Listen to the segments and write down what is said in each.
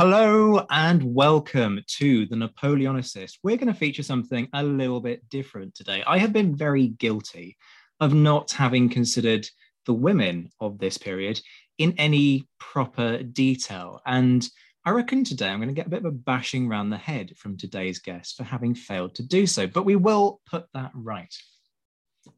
Hello and welcome to the Napoleonicist. We're going to feature something a little bit different today. I have been very guilty of not having considered the women of this period in any proper detail. And I reckon today I'm going to get a bit of a bashing round the head from today's guest for having failed to do so, but we will put that right.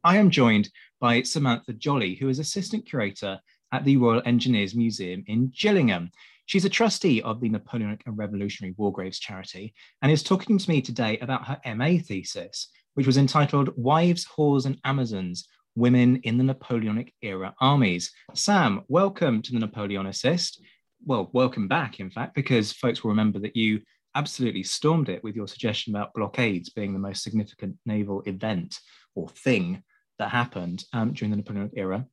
I am joined by Samantha Jolley, who is Assistant Curator at the Royal Engineers Museum in Gillingham. She's a trustee of the Napoleonic and Revolutionary War Graves charity and is talking to me today about her MA thesis, which was entitled Wives, Whores, and Amazons Women in the Napoleonic Era Armies. Sam, welcome to the Napoleonicist. Well, welcome back, in fact, because folks will remember that you absolutely stormed it with your suggestion about blockades being the most significant naval event or thing that happened um, during the Napoleonic era.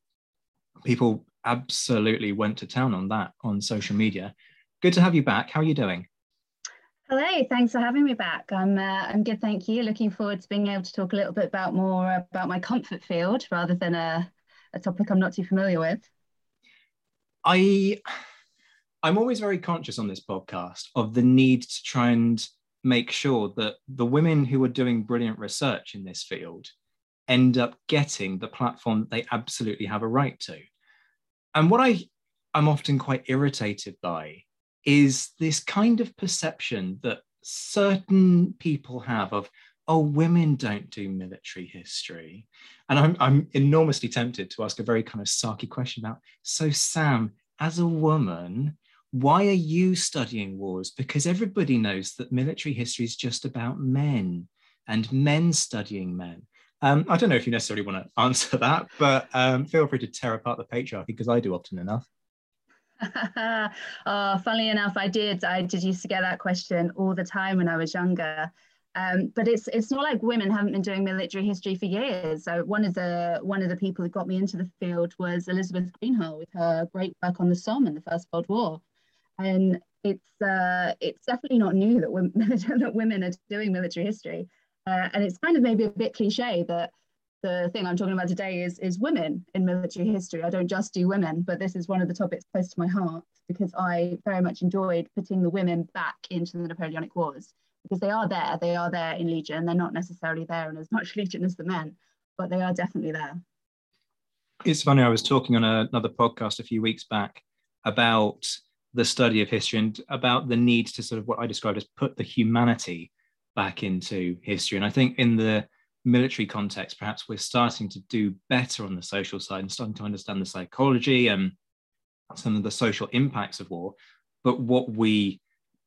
People absolutely went to town on that on social media. Good to have you back. How are you doing? Hello, thanks for having me back. I'm uh, I'm good, thank you. Looking forward to being able to talk a little bit about more about my comfort field rather than a, a topic I'm not too familiar with. I I'm always very conscious on this podcast of the need to try and make sure that the women who are doing brilliant research in this field end up getting the platform that they absolutely have a right to and what I I'm often quite irritated by is this kind of perception that certain people have of oh women don't do military history. And I'm, I'm enormously tempted to ask a very kind of sarky question about so sam as a woman why are you studying wars? Because everybody knows that military history is just about men and men studying men um, I don't know if you necessarily want to answer that, but um, feel free to tear apart the patriarchy because I do often enough. oh, funnily enough, I did. I did used to get that question all the time when I was younger. Um, but it's it's not like women haven't been doing military history for years. So one of the one of the people who got me into the field was Elizabeth Greenhalgh with her great work on the Somme in the First World War, and it's uh, it's definitely not new that women that women are doing military history. Uh, and it's kind of maybe a bit cliche that the thing I'm talking about today is is women in military history. I don't just do women, but this is one of the topics close to my heart because I very much enjoyed putting the women back into the Napoleonic Wars because they are there. They are there in Legion. They're not necessarily there in as much Legion as the men, but they are definitely there. It's funny. I was talking on a, another podcast a few weeks back about the study of history and about the need to sort of what I described as put the humanity back into history. And I think in the military context, perhaps we're starting to do better on the social side and starting to understand the psychology and some of the social impacts of war. But what we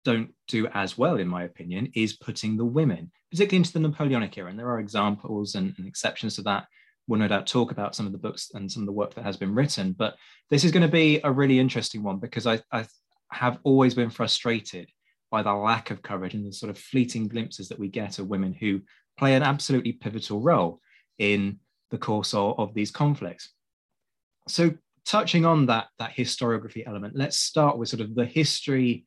don't do as well, in my opinion, is putting the women, particularly into the Napoleonic era. And there are examples and, and exceptions to that. We'll no doubt talk about some of the books and some of the work that has been written. But this is going to be a really interesting one because I, I have always been frustrated by the lack of coverage and the sort of fleeting glimpses that we get of women who play an absolutely pivotal role in the course of, of these conflicts. So touching on that, that historiography element, let's start with sort of the history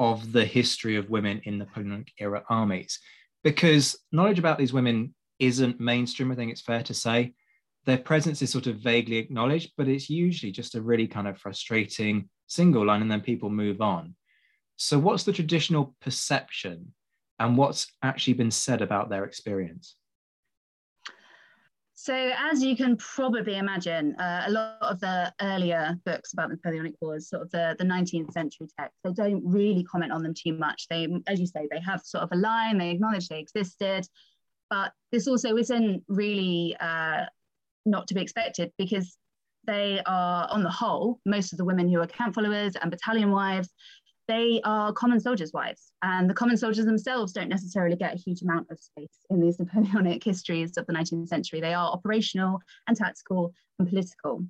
of the history of women in the Napoleonic era armies because knowledge about these women isn't mainstream. I think it's fair to say their presence is sort of vaguely acknowledged, but it's usually just a really kind of frustrating single line and then people move on. So, what's the traditional perception and what's actually been said about their experience? So, as you can probably imagine, uh, a lot of the earlier books about the Napoleonic Wars, sort of the, the 19th century texts, they don't really comment on them too much. They, as you say, they have sort of a line, they acknowledge they existed, but this also isn't really uh, not to be expected because they are, on the whole, most of the women who are camp followers and battalion wives, they are common soldiers' wives. And the common soldiers themselves don't necessarily get a huge amount of space in these Napoleonic histories of the 19th century. They are operational and tactical and political.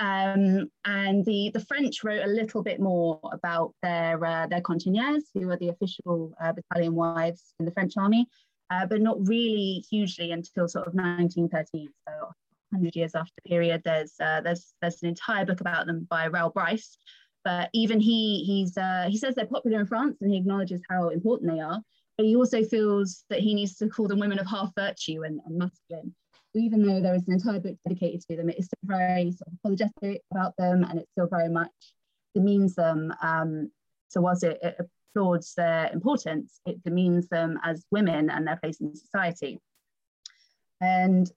Um, and the, the French wrote a little bit more about their, uh, their cantinières, who are the official uh, battalion wives in the French army, uh, but not really hugely until sort of 1913. So 100 years after the period, there's, uh, there's, there's an entire book about them by Raoul Brice, but even he he's uh, he says they're popular in France and he acknowledges how important they are. But he also feels that he needs to call them women of half virtue and, and masculine. So even though there is an entire book dedicated to them, it is still very sort of apologetic about them and it still very much demeans them. Um, so whilst it, it applauds their importance, it demeans them as women and their place in society. And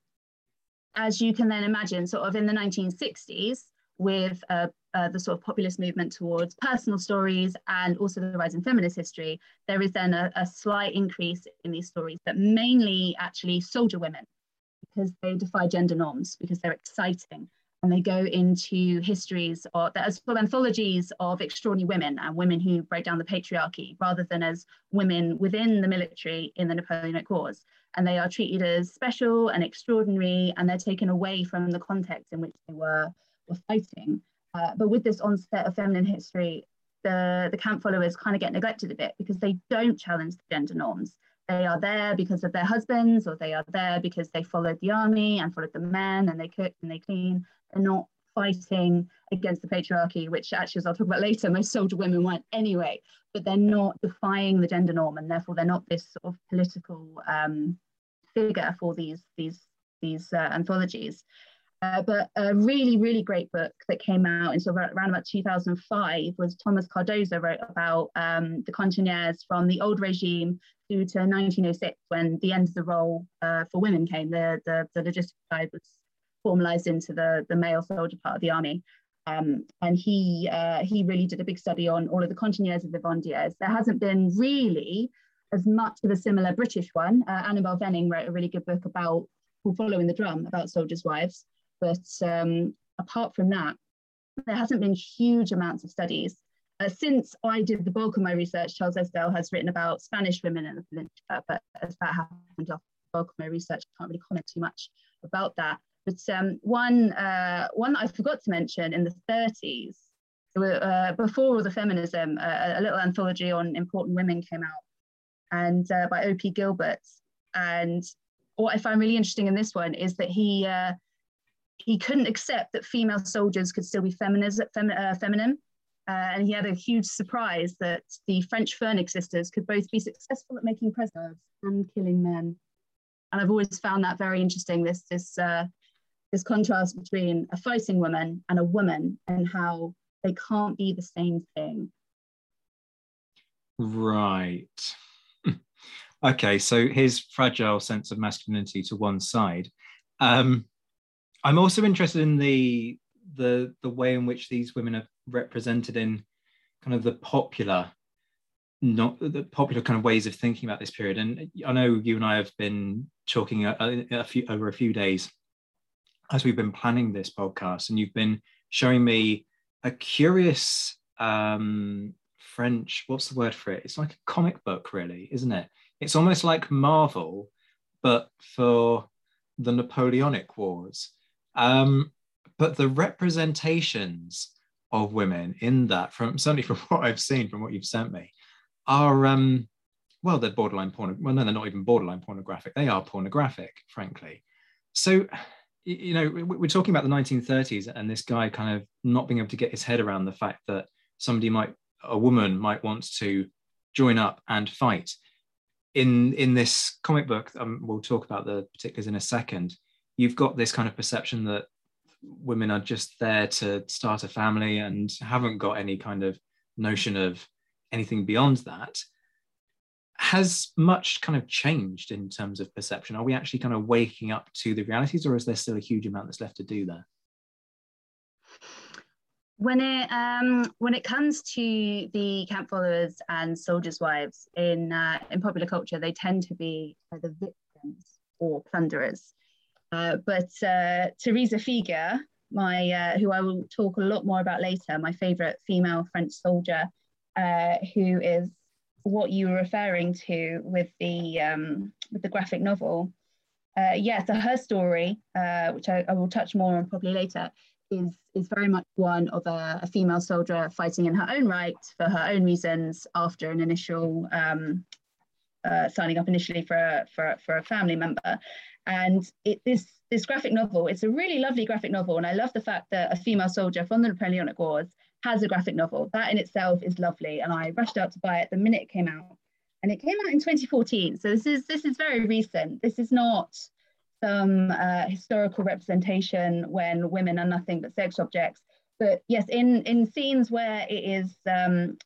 as you can then imagine, sort of in the 1960s, with uh, uh, the sort of populist movement towards personal stories and also the rise in feminist history, there is then a, a slight increase in these stories, but mainly actually soldier women because they defy gender norms, because they're exciting. And they go into histories or as anthologies of extraordinary women and women who break down the patriarchy rather than as women within the military in the Napoleonic Wars. And they are treated as special and extraordinary, and they're taken away from the context in which they were, were fighting. Uh, but with this onset of feminine history, the, the camp followers kind of get neglected a bit because they don't challenge the gender norms. They are there because of their husbands, or they are there because they followed the army and followed the men and they cook and they clean. They're not fighting against the patriarchy, which actually, as I'll talk about later, most soldier women weren't anyway, but they're not defying the gender norm and therefore they're not this sort of political um, figure for these, these, these uh, anthologies. Uh, but a really, really great book that came out in sort of around about 2005 was Thomas Cardoza wrote about um, the cantinières from the old regime through to 1906 when the end of the role uh, for women came. The, the, the logistics side was formalized into the, the male soldier part of the army. Um, and he uh, he really did a big study on all of the cantinières of the Vivandières. There hasn't been really as much of a similar British one. Uh, Annabel Venning wrote a really good book about following the drum about soldiers' wives. But um, apart from that, there hasn't been huge amounts of studies. Uh, since I did the bulk of my research, Charles Esdaile has written about Spanish women in the Peninsula, but as that happened off the bulk of my research, I can't really comment too much about that. But um, one, uh, one that I forgot to mention in the 30s, uh, before all the feminism, uh, a little anthology on important women came out, and uh, by O.P. Gilbert. And what I find really interesting in this one is that he uh, he couldn't accept that female soldiers could still be femi- uh, feminine. Uh, and he had a huge surprise that the French Fernig sisters could both be successful at making preserves and killing men. And I've always found that very interesting. This this uh, this contrast between a fighting woman and a woman, and how they can't be the same thing. Right. okay, so his fragile sense of masculinity to one side. Um, I'm also interested in the the the way in which these women are represented in kind of the popular not the popular kind of ways of thinking about this period. And i know you and i have been talking a, a, few over a few days as we've been planning this podcast and you've been showing me a curious um french what's the word for it? It's like a comic book really isn't it? It's almost like marvel but for the napoleonic wars um, but the representations of women in that, from certainly from what I've seen, from what you've sent me, are um, well, they're borderline porn. Well, no, they're not even borderline pornographic. They are pornographic, frankly. So, you know, we're talking about the 1930s and this guy kind of not being able to get his head around the fact that somebody might a woman might want to join up and fight. In in this comic book, um, we'll talk about the particulars in a second. You've got this kind of perception that women are just there to start a family and haven't got any kind of notion of anything beyond that. Has much kind of changed in terms of perception? Are we actually kind of waking up to the realities, or is there still a huge amount that's left to do there? when it um, when it comes to the camp followers and soldiers' wives in uh, in popular culture, they tend to be either victims or plunderers. Uh, but uh, Teresa Figueur, my uh, who I will talk a lot more about later, my favourite female French soldier, uh, who is what you were referring to with the um, with the graphic novel. Uh, yeah, so her story, which I, I will touch more on probably later, is is very much one of a, a, female soldier fighting in her own right for her own reasons after an initial um, uh, signing up initially for a, for, for a family member. And it, this this graphic novel, it's a really lovely graphic novel, and I love the fact that a female soldier from the Napoleonic Wars has a graphic novel. That in itself is lovely, and I rushed out to buy it the minute it came out, and it came out in 2014. So this is this is very recent. This is not some uh, historical representation when women are nothing but sex objects. But yes, in, in scenes where it is um,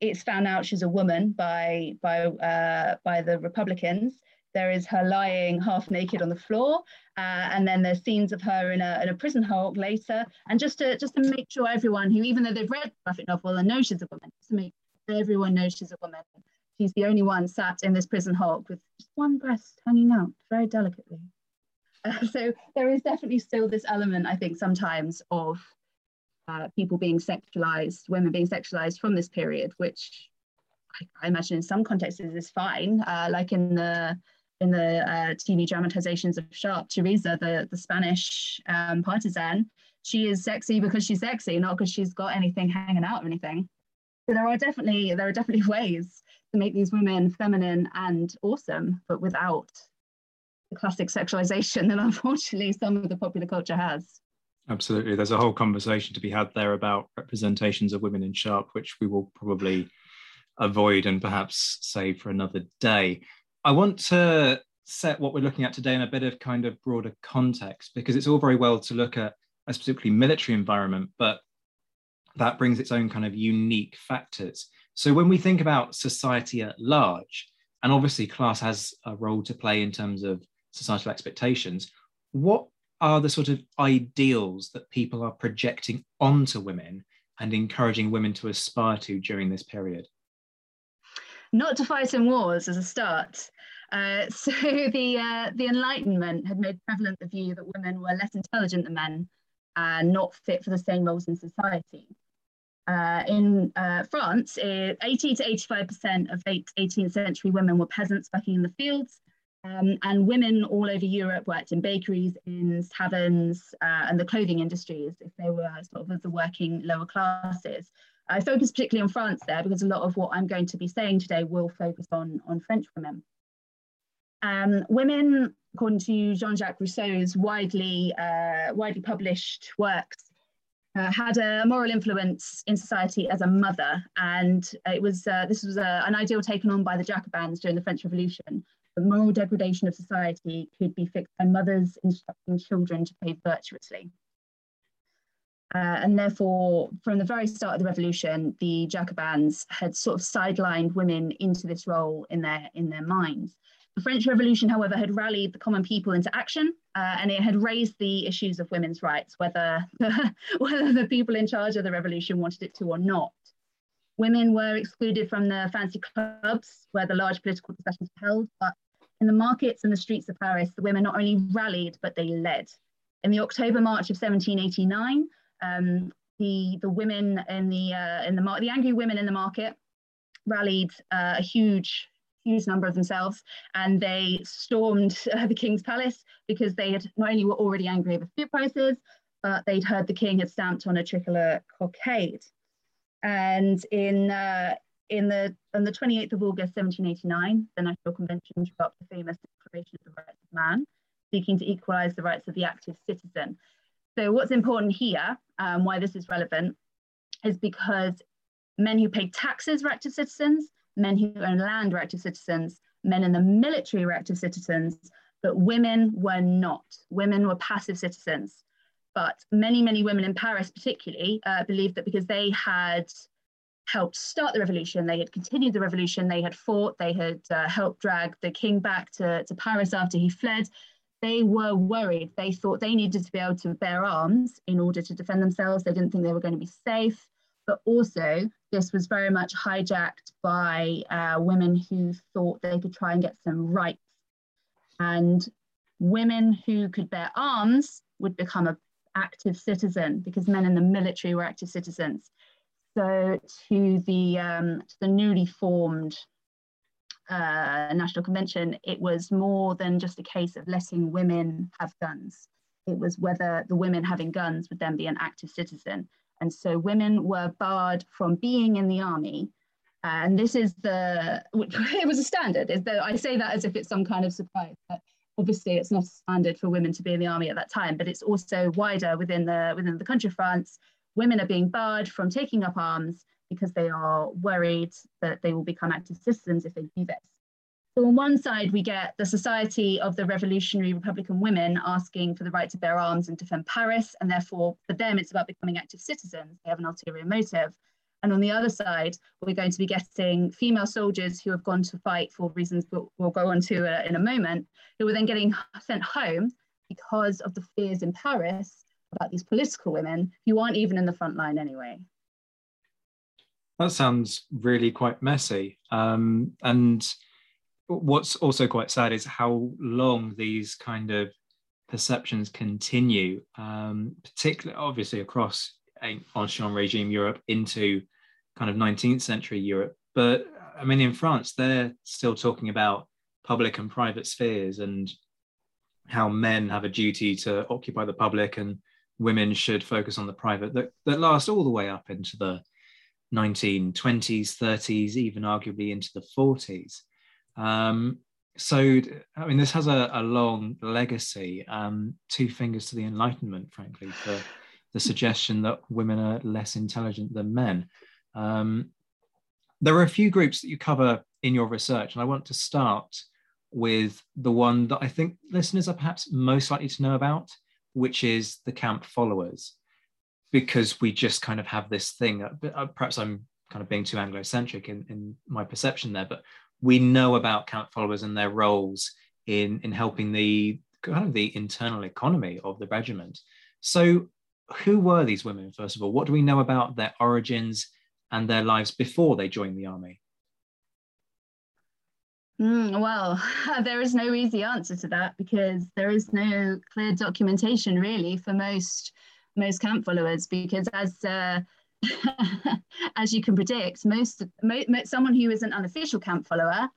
it's found out she's a woman by by uh, by the Republicans. There is her lying half naked on the floor, uh, and then there's scenes of her in a, in a prison hulk later. And just to just to make sure everyone who, even though they've read the graphic novel and know she's a woman, to make everyone knows she's a woman, she's the only one sat in this prison hulk with just one breast hanging out very delicately. Uh, so there is definitely still this element, I think, sometimes of uh, people being sexualized, women being sexualized from this period, which I, I imagine in some contexts is fine. Uh, like in the in the uh, TV dramatizations of Sharpe, Teresa, the the Spanish um, partisan, she is sexy because she's sexy, not because she's got anything hanging out or anything. So there are definitely there are definitely ways to make these women feminine and awesome, but without the classic sexualization that unfortunately some of the popular culture has. Absolutely. There's a whole conversation to be had there about representations of women in Sharpe, which we will probably avoid and perhaps save for another day. I want to set what we're looking at today in a bit of kind of broader context because it's all very well to look at a specifically military environment, but that brings its own kind of unique factors. So when we think about society at large, and obviously class has a role to play in terms of societal expectations, what are the sort of ideals that people are projecting onto women and encouraging women to aspire to during this period? Not to fight in wars as a start. Uh, so the uh, the Enlightenment had made prevalent the view that women were less intelligent than men and not fit for the same roles in society. Uh, in uh, France, 80 to 85% of late 18th century women were peasants working in the fields, um, and women all over Europe worked in bakeries, inns, taverns, uh, and the clothing industries if they were sort of the working lower classes. I focus particularly on France there because a lot of what I'm going to be saying today will focus on, on French women. Um, women, according to Jean-Jacques Rousseau's widely, uh, widely published works, uh, had a moral influence in society as a mother, and it was uh, this was uh, an ideal taken on by the Jacobins during the French Revolution, the moral degradation of society could be fixed by mothers instructing children to behave virtuously. Uh, and therefore, from the very start of the revolution, the Jacobins had sort of sidelined women into this role in their, in their minds. The French Revolution, however, had rallied the common people into action uh, and it had raised the issues of women's rights, whether, whether the people in charge of the revolution wanted it to or not. Women were excluded from the fancy clubs where the large political discussions were held, but in the markets and the streets of Paris, the women not only rallied, but they led. In the October March of 1789, um, the, the women in the, uh, in the, the angry women in the market rallied uh, a huge, huge number of themselves, and they stormed uh, the king's palace because they had not only were already angry over food prices, but they'd heard the king had stamped on a tricolor cockade. And in, uh, in the on the 28th of August 1789, the National Convention drew up the famous Declaration of the Rights of Man, seeking to equalise the rights of the active citizen. So what's important here, um, why this is relevant, is because men who paid taxes were active citizens, men who owned land were active citizens, men in the military were active citizens, but women were not. Women were passive citizens. But many, many women in Paris, particularly, uh, believed that because they had helped start the revolution, they had continued the revolution, they had fought, they had uh, helped drag the king back to, to Paris after he fled. They were worried. They thought they needed to be able to bear arms in order to defend themselves. They didn't think they were going to be safe. But also, this was very much hijacked by uh, women who thought they could try and get some rights. And women who could bear arms would become an active citizen because men in the military were active citizens. So to the um, to the newly formed uh, National Convention, it was more than just a case of letting women have guns. It was whether the women having guns would then be an active citizen. And so women were barred from being in the army. And this is the, it was a standard. Is that I say that as if it's some kind of surprise. But obviously, it's not a standard for women to be in the army at that time. But it's also wider within the within the country of France women are being barred from taking up arms because they are worried that they will become active citizens if they do this. So on one side, we get the Society of the Revolutionary Republican Women asking for the right to bear arms and defend Paris, and therefore for them it's about becoming active citizens. They have an ulterior motive. And on the other side, we're going to be getting female soldiers who have gone to fight for reasons we'll, we'll go on to uh, in a moment, who are then getting sent home because of the fears in Paris about these political women who aren't even in the front line anyway. That sounds really quite messy. Um, and what's also quite sad is how long these kind of perceptions continue, um, particularly obviously across ancien regime Europe into kind of 19th century Europe. But I mean, in France, they're still talking about public and private spheres and how men have a duty to occupy the public and women should focus on the private that, that last all the way up into the 1920s, 30s, even arguably into the 40s. Um, so, I mean, this has a, a long legacy, um, two fingers to the Enlightenment, frankly, for the suggestion that women are less intelligent than men. Um, there are a few groups that you cover in your research, and I want to start with the one that I think listeners are perhaps most likely to know about, which is the camp followers, because we just kind of have this thing. Uh, perhaps I'm kind of being too Anglo-centric in, in my perception there, but we know about camp followers and their roles in in helping the kind of the internal economy of the regiment. So, who were these women first of all? What do we know about their origins and their lives before they joined the army? Mm, well, there is no easy answer to that because there is no clear documentation really for most most camp followers because as uh, as you can predict, most, mo- someone who is an unofficial camp follower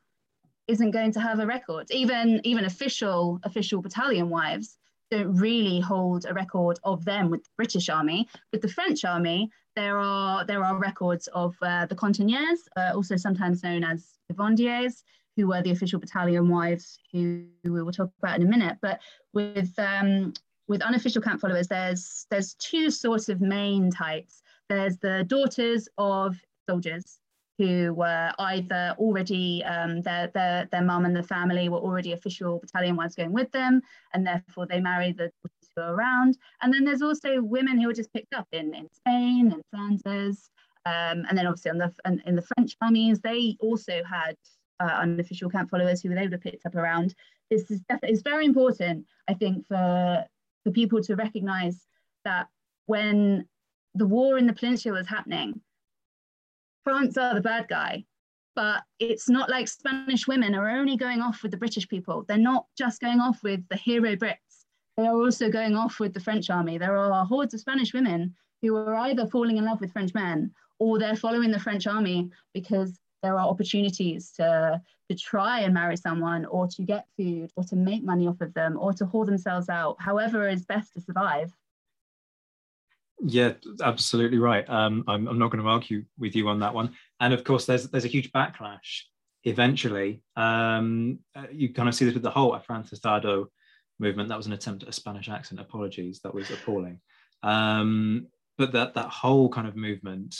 isn't going to have a record. Even even official official battalion wives don't really hold a record of them with the British Army. With the French Army, there are there are records of uh, the Cantinières, uh, also sometimes known as vivandières, who were the official battalion wives, who, who we will talk about in a minute. But with um, with unofficial camp followers, there's there's two sorts of main types. There's the daughters of soldiers who were either already um, their their their mum and the family were already official battalion wives going with them, and therefore they married the daughters who are around. And then there's also women who were just picked up in in Spain and Flanders, um, and then obviously on the in, in the French armies they also had uh, unofficial camp followers who were able to pick up around. This is definitely it's very important, I think, for for people to recognise that when the war in the peninsula was happening, France are the bad guy. But it's not like Spanish women are only going off with the British people. They're not just going off with the hero Brits. They are also going off with the French army. There are hordes of Spanish women who are either falling in love with French men or they're following the French army because there are opportunities to to try and marry someone or to get food or to make money off of them or to haul themselves out however is best to survive. Yeah absolutely right. Um, I'm, I'm not going to argue with you on that one. And of course there's there's a huge backlash eventually. Um, uh, you kind of see this with the whole afrancesado movement. That was an attempt at a spanish accent. Apologies. That was appalling. Um, but that that whole kind of movement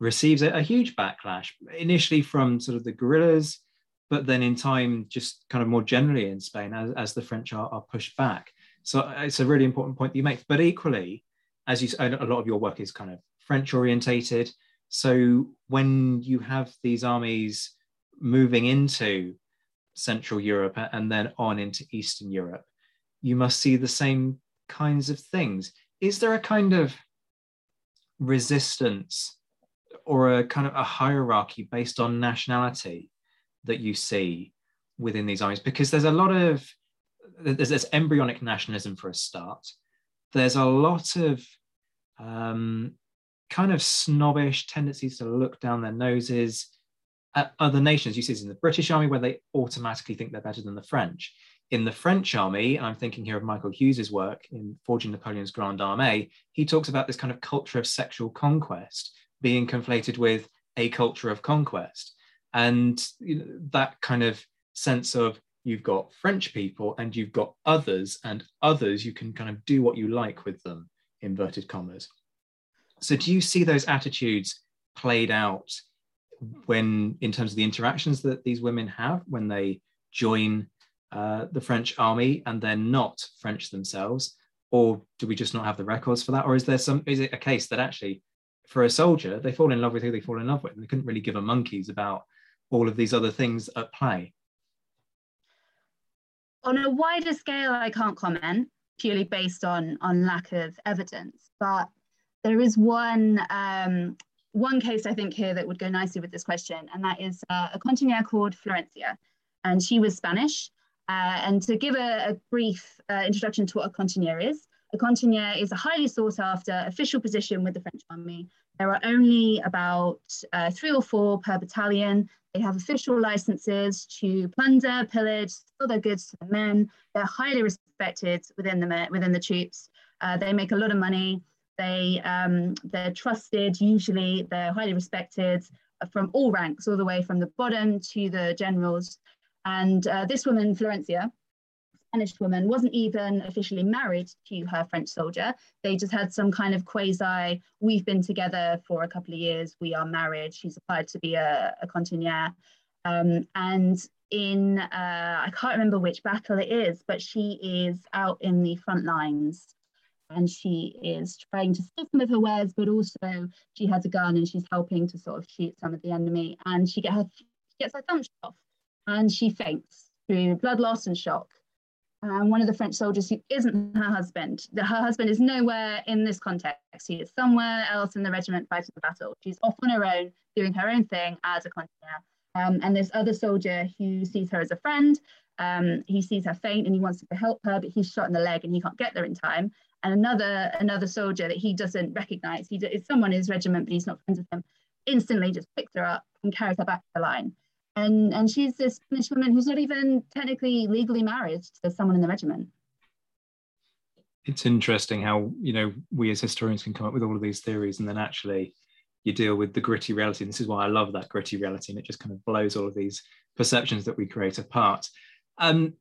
receives a, a, huge backlash, initially from sort of the guerrillas, but then in time, just kind of more generally in Spain as, as the French are, are pushed back. So uh, it's a really important point that you make. But equally, as you said, a lot of your work is kind of French orientated. So when you have these armies moving into Central Europe and then on into Eastern Europe, you must see the same kinds of things. Is there a kind of resistance or a kind of a hierarchy based on nationality that you see within these armies? Because there's a lot of there's this embryonic nationalism for a start. There's a lot of um, kind of snobbish tendencies to look down their noses at other nations. You see this in the British Army, where they automatically think they're better than the French. In the French Army, I'm thinking here of Michael Hughes's work in Forging Napoleon's Grande Armée, he talks about this kind of culture of sexual conquest being conflated with a culture of conquest. And you know, that kind of sense of you've got French people and you've got others, and others you can kind of do what you like with them, inverted commas. So, do you see those attitudes played out when, in terms of the interactions that these women have when they join uh, the French army and they're not French themselves? Or do we just not have the records for that? Or is there some, is it a case that actually for a soldier, they fall in love with who they fall in love with and they couldn't really give a monkeys about all of these other things at play? On a wider scale, I can't comment purely based on, on lack of evidence, but there is one um, one case I think here that would go nicely with this question, and that is uh, a cantinière called Florencia, and she was Spanish. Uh, and to give a, a brief uh, introduction to what a cantinière is, a cantinière is a highly sought after official position with the French army. There are only about uh, three or four per battalion. They have official licenses to plunder, pillage, sell their goods to the men. They're highly respected within the within the troops. Uh, they make a lot of money. They, um, they're trusted, usually they're highly respected from all ranks, all the way from the bottom to the generals. And uh, this woman, Florencia, Spanish woman, wasn't even officially married to her French soldier. They just had some kind of quasi, we've been together for a couple of years, we are married. She's applied to be a, a cantinière. Um, and in, uh, I can't remember which battle it is, but she is out in the front lines and she is trying to steal some of her wares, but also she has a gun and she's helping to sort of shoot some of the enemy. And she, get her, she gets her thumb shot off and she faints through blood loss and shock. And one of the French soldiers who isn't her husband, her husband is nowhere in this context. He is somewhere else in the regiment fighting the battle. She's off on her own, doing her own thing as a cantinière. Um, and this other soldier who sees her as a friend, um, he sees her faint and he wants to help her, but he's shot in the leg and he can't get there in time and another another soldier that he doesn't recognize. He is someone in his regiment, but he's not friends with him. Instantly, just picks her up and carries her back to the line. And and she's this Spanish woman who's not even technically legally married to someone in the regiment. It's interesting how you know we as historians can come up with all of these theories, and then actually you deal with the gritty reality. And this is why I love that gritty reality, and it just kind of blows all of these perceptions that we create apart. Um,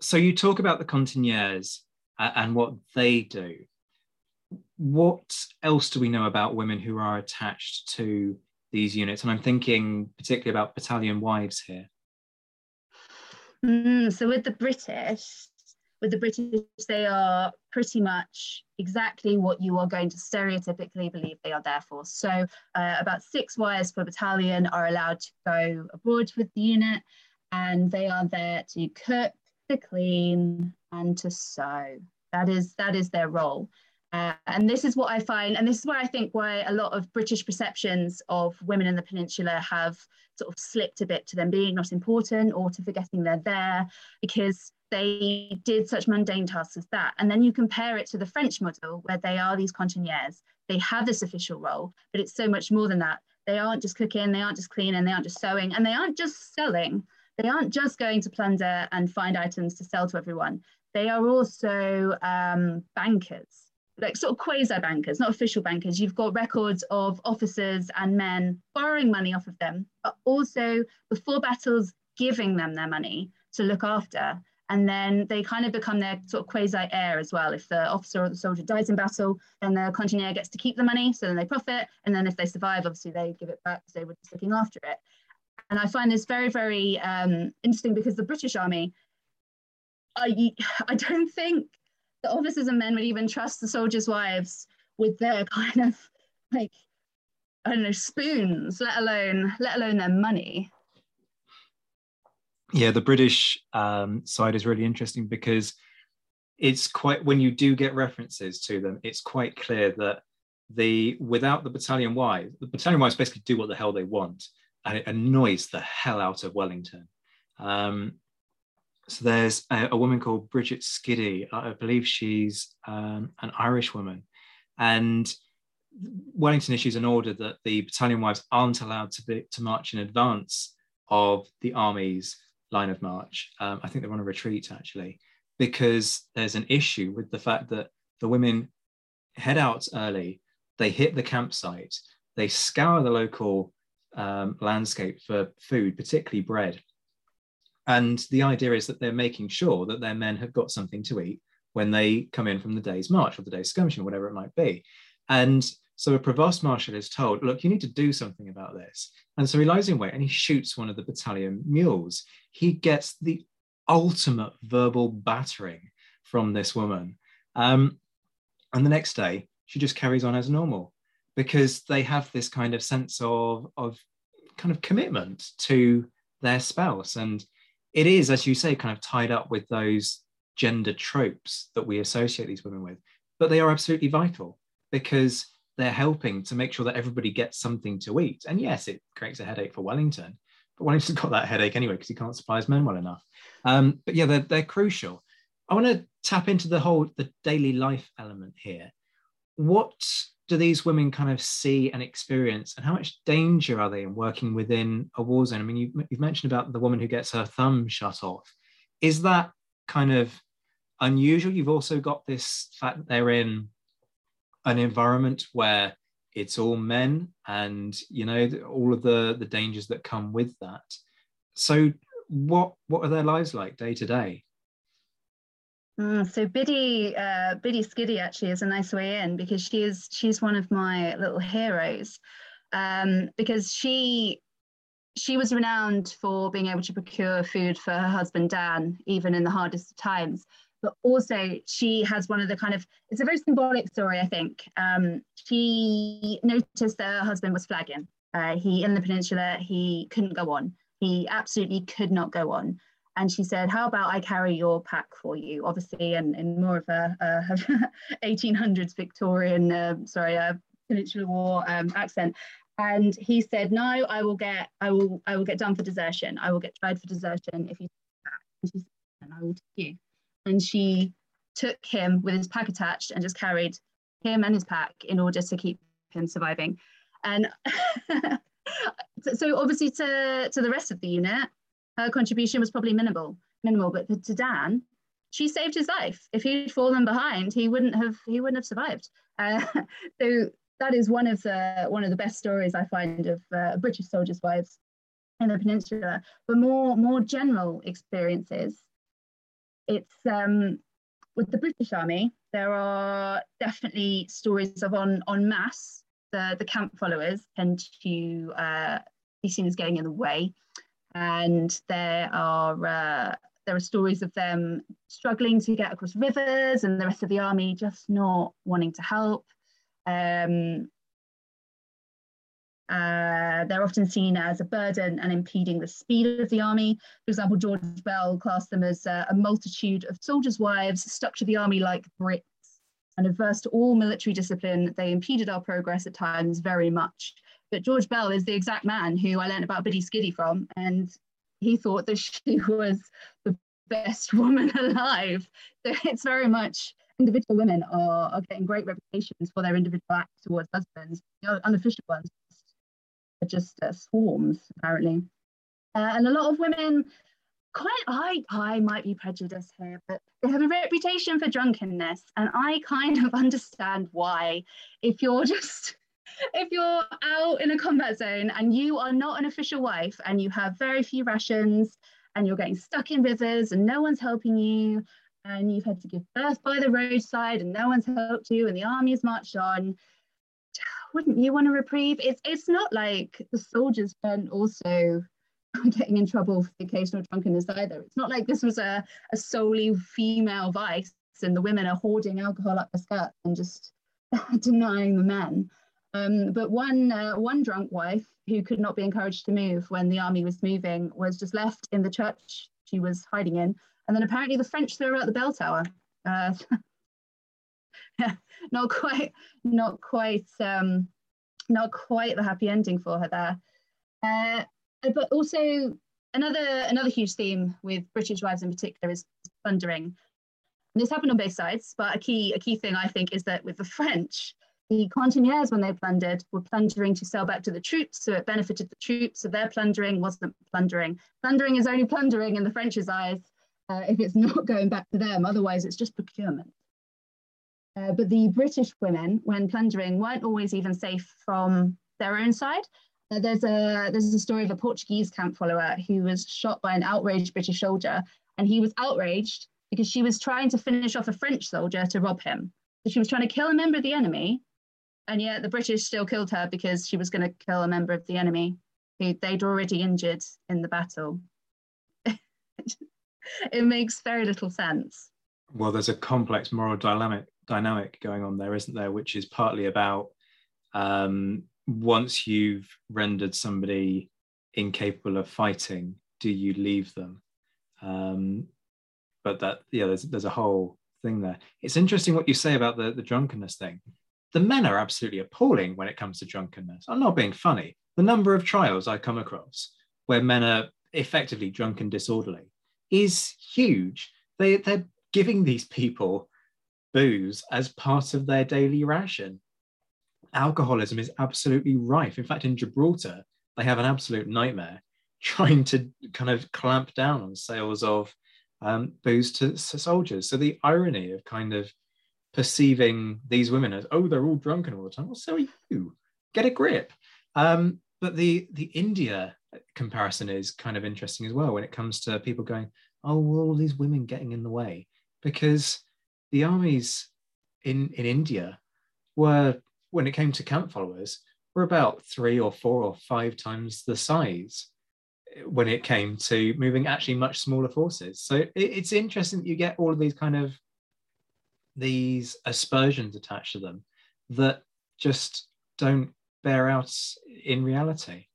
so you talk about the cantinières and what they do. What else do we know about women who are attached to these units? And I'm thinking particularly about battalion wives here. Mm, so with the British, with the British, they are pretty much exactly what you are going to stereotypically believe they are there for. So uh, about six wives per battalion are allowed to go abroad with the unit, and they are there to cook, to clean, and to sew. That is that is their role. Uh, and this is what I find, and this is where I think why a lot of British perceptions of women in the peninsula have sort of slipped a bit to them being not important or to forgetting they're there because they did such mundane tasks as that. And then you compare it to the French model where they are these cantinières, they have this official role, but it's so much more than that. They aren't just cooking, they aren't just cleaning, they aren't just sewing, and they aren't just selling. They aren't just going to plunder and find items to sell to everyone. They are also um, bankers, like sort of quasi bankers, not official bankers. You've got records of officers and men borrowing money off of them, but also before battles, giving them their money to look after. and then they kind of become their sort of quasi heir as well. If the officer or the soldier dies in battle, then the cantinière gets to keep the money, so then they profit, and then if they survive, obviously they give it back because they were just looking after it. And I find this very, very um, interesting because the British Army, I, I don't think the officers and men would even trust the soldiers' wives with their kind of like I don't know spoons, let alone let alone their money. Yeah, the British um, side is really interesting because it's quite when you do get references to them, it's quite clear that the without the battalion wives, the battalion wives basically do what the hell they want, and it annoys the hell out of Wellington. Um, so there's a, a, woman called Bridget Skiddy. I believe she's um, an Irish woman, and Wellington issues an order that the battalion wives aren't allowed to be to march in advance of the army's line of march. Um, I think they're on a retreat actually, because there's an issue with the fact that the women head out early, they hit the campsite, they scour the local um, landscape for food, particularly bread. And the idea is that they're making sure that their men have got something to eat when they come in from the day's march or the day's skirmishing or whatever it might be. And so a provost marshal is told, look, you need to do something about this. And so he lies in wait and he shoots one of the battalion mules. He gets the ultimate verbal battering from this woman. Um, and the next day, she just carries on as normal because they have this kind of sense of, of kind of commitment to their spouse. And it is, as you say, kind of tied up with those gender tropes that we associate these women with. But they are absolutely vital because they're helping to make sure that everybody gets something to eat. And yes, it creates a headache for Wellington, but Wellington's got that headache anyway because he can't supply his men well enough. Um, but yeah, they're, they're crucial. I want to tap into the whole the daily life element here. What do these women kind of see and experience, and how much danger are they in working within a war zone? I mean, you, you've mentioned about the woman who gets her thumb shut off. Is that kind of unusual? You've also got this fact that they're in an environment where it's all men and you know all of the the dangers that come with that so what what are their lives like day to day mm, so Biddy, uh, Biddy Skiddy actually is a nice way in because she is she's one of my little heroes. Um, because she she was renowned for being able to procure food for her husband Dan even in the hardest of times. But also she has one of the kind of it's a very symbolic story i think. Um, she noticed that her husband was flagging. Uh, he in the peninsula he couldn't go on. He absolutely could not go on and she said how about i carry your pack for you? Obviously in, in more of a, a 1800s victorian uh, sorry a peninsular war um, accent. And he said no i will get i will i will get done for desertion. I will get tried for desertion if you and she said and i will take you. And she took him with his pack attached and just carried him and his pack in order to keep him surviving. And so obviously to, to the rest of the unit, her contribution was probably minimal, minimal, but to Dan, she saved his life. If he'd fallen behind, he wouldn't have he wouldn't have survived. Uh, so that is one of the one of the best stories I find of uh, British soldiers' wives in the peninsula. But more more general experiences it's um, with the British Army, there are definitely stories of on on mass. The the camp followers tend to uh, be seen as getting in the way, and there are uh, there are stories of them struggling to get across rivers, and the rest of the army just not wanting to help. Um, uh, they're often seen as a burden and impeding the speed of the army. For example, George Bell classed them as uh, a multitude of soldiers' wives stuck to the army like bricks. And averse to all military discipline, they impeded our progress at times very much. But George Bell is the exact man who I learned about Biddy Skiddy from, and he thought that she was the best woman alive. So it's very much individual women are, are getting great reputations for their individual acts towards husbands. The unofficial ones are just uh, swarms apparently. Uh, and a lot of women, quite I I might be prejudiced here, but they have a reputation for drunkenness, and I kind of understand why. If you're just if you're out in a combat zone and you are not an official wife and you have very few rations and you're getting stuck in rivers and no one's helping you and you've had to give birth by the roadside and no one's helped you and the army's marched on wouldn't you want a reprieve? It's it's not like the soldiers weren't also getting in trouble for the occasional drunkenness either. It's not like this was a, a solely female vice and the women are hoarding alcohol up their skirts and just denying the men um, but one uh, one drunk wife who could not be encouraged to move when the army was moving was just left in the church she was hiding in and then apparently the French threw her out the bell tower. Uh, not quite, not quite, um, not quite the happy ending for her there. Uh, but also another another huge theme with British wives in particular is plundering. And this happened on both sides, but a key a key thing I think is that with the French, the cantinières when they plundered were plundering to sell back to the troops, so it benefited the troops. So their plundering wasn't plundering. Plundering is only plundering in the French's eyes uh, if it's not going back to them. Otherwise, it's just procurement. Uh, but the British women, when plundering, weren't always even safe from their own side. Uh, there's a there's a story of a Portuguese camp follower who was shot by an outraged British soldier, and he was outraged because she was trying to finish off a French soldier to rob him. So she was trying to kill a member of the enemy, and yet the British still killed her because she was going to kill a member of the enemy who they'd already injured in the battle. it makes very little sense. Well, there's a complex moral dynamic dynamic going on there, isn't there? Which is partly about um, once you've rendered somebody incapable of fighting, do you leave them? Um, but that yeah, there's there's a whole thing there. It's interesting what you say about the the drunkenness thing. The men are absolutely appalling when it comes to drunkenness. I'm not being funny. The number of trials I come across where men are effectively drunk and disorderly is huge. They, they're giving these people booze as part of their daily ration. Alcoholism is absolutely rife. In fact, in Gibraltar, they have an absolute nightmare trying to kind of clamp down on sales of um, booze to, to, soldiers. So the irony of kind of perceiving these women as, oh, they're all drunken all the time. Well, so are you. Get a grip. Um, but the the India comparison is kind of interesting as well when it comes to people going, oh, well, all these women getting in the way, because the armies in in India were, when it came to camp followers, were about three or four or five times the size when it came to moving actually much smaller forces. So it, it's interesting that you get all of these kind of these aspersions attached to them that just don't bear out in reality.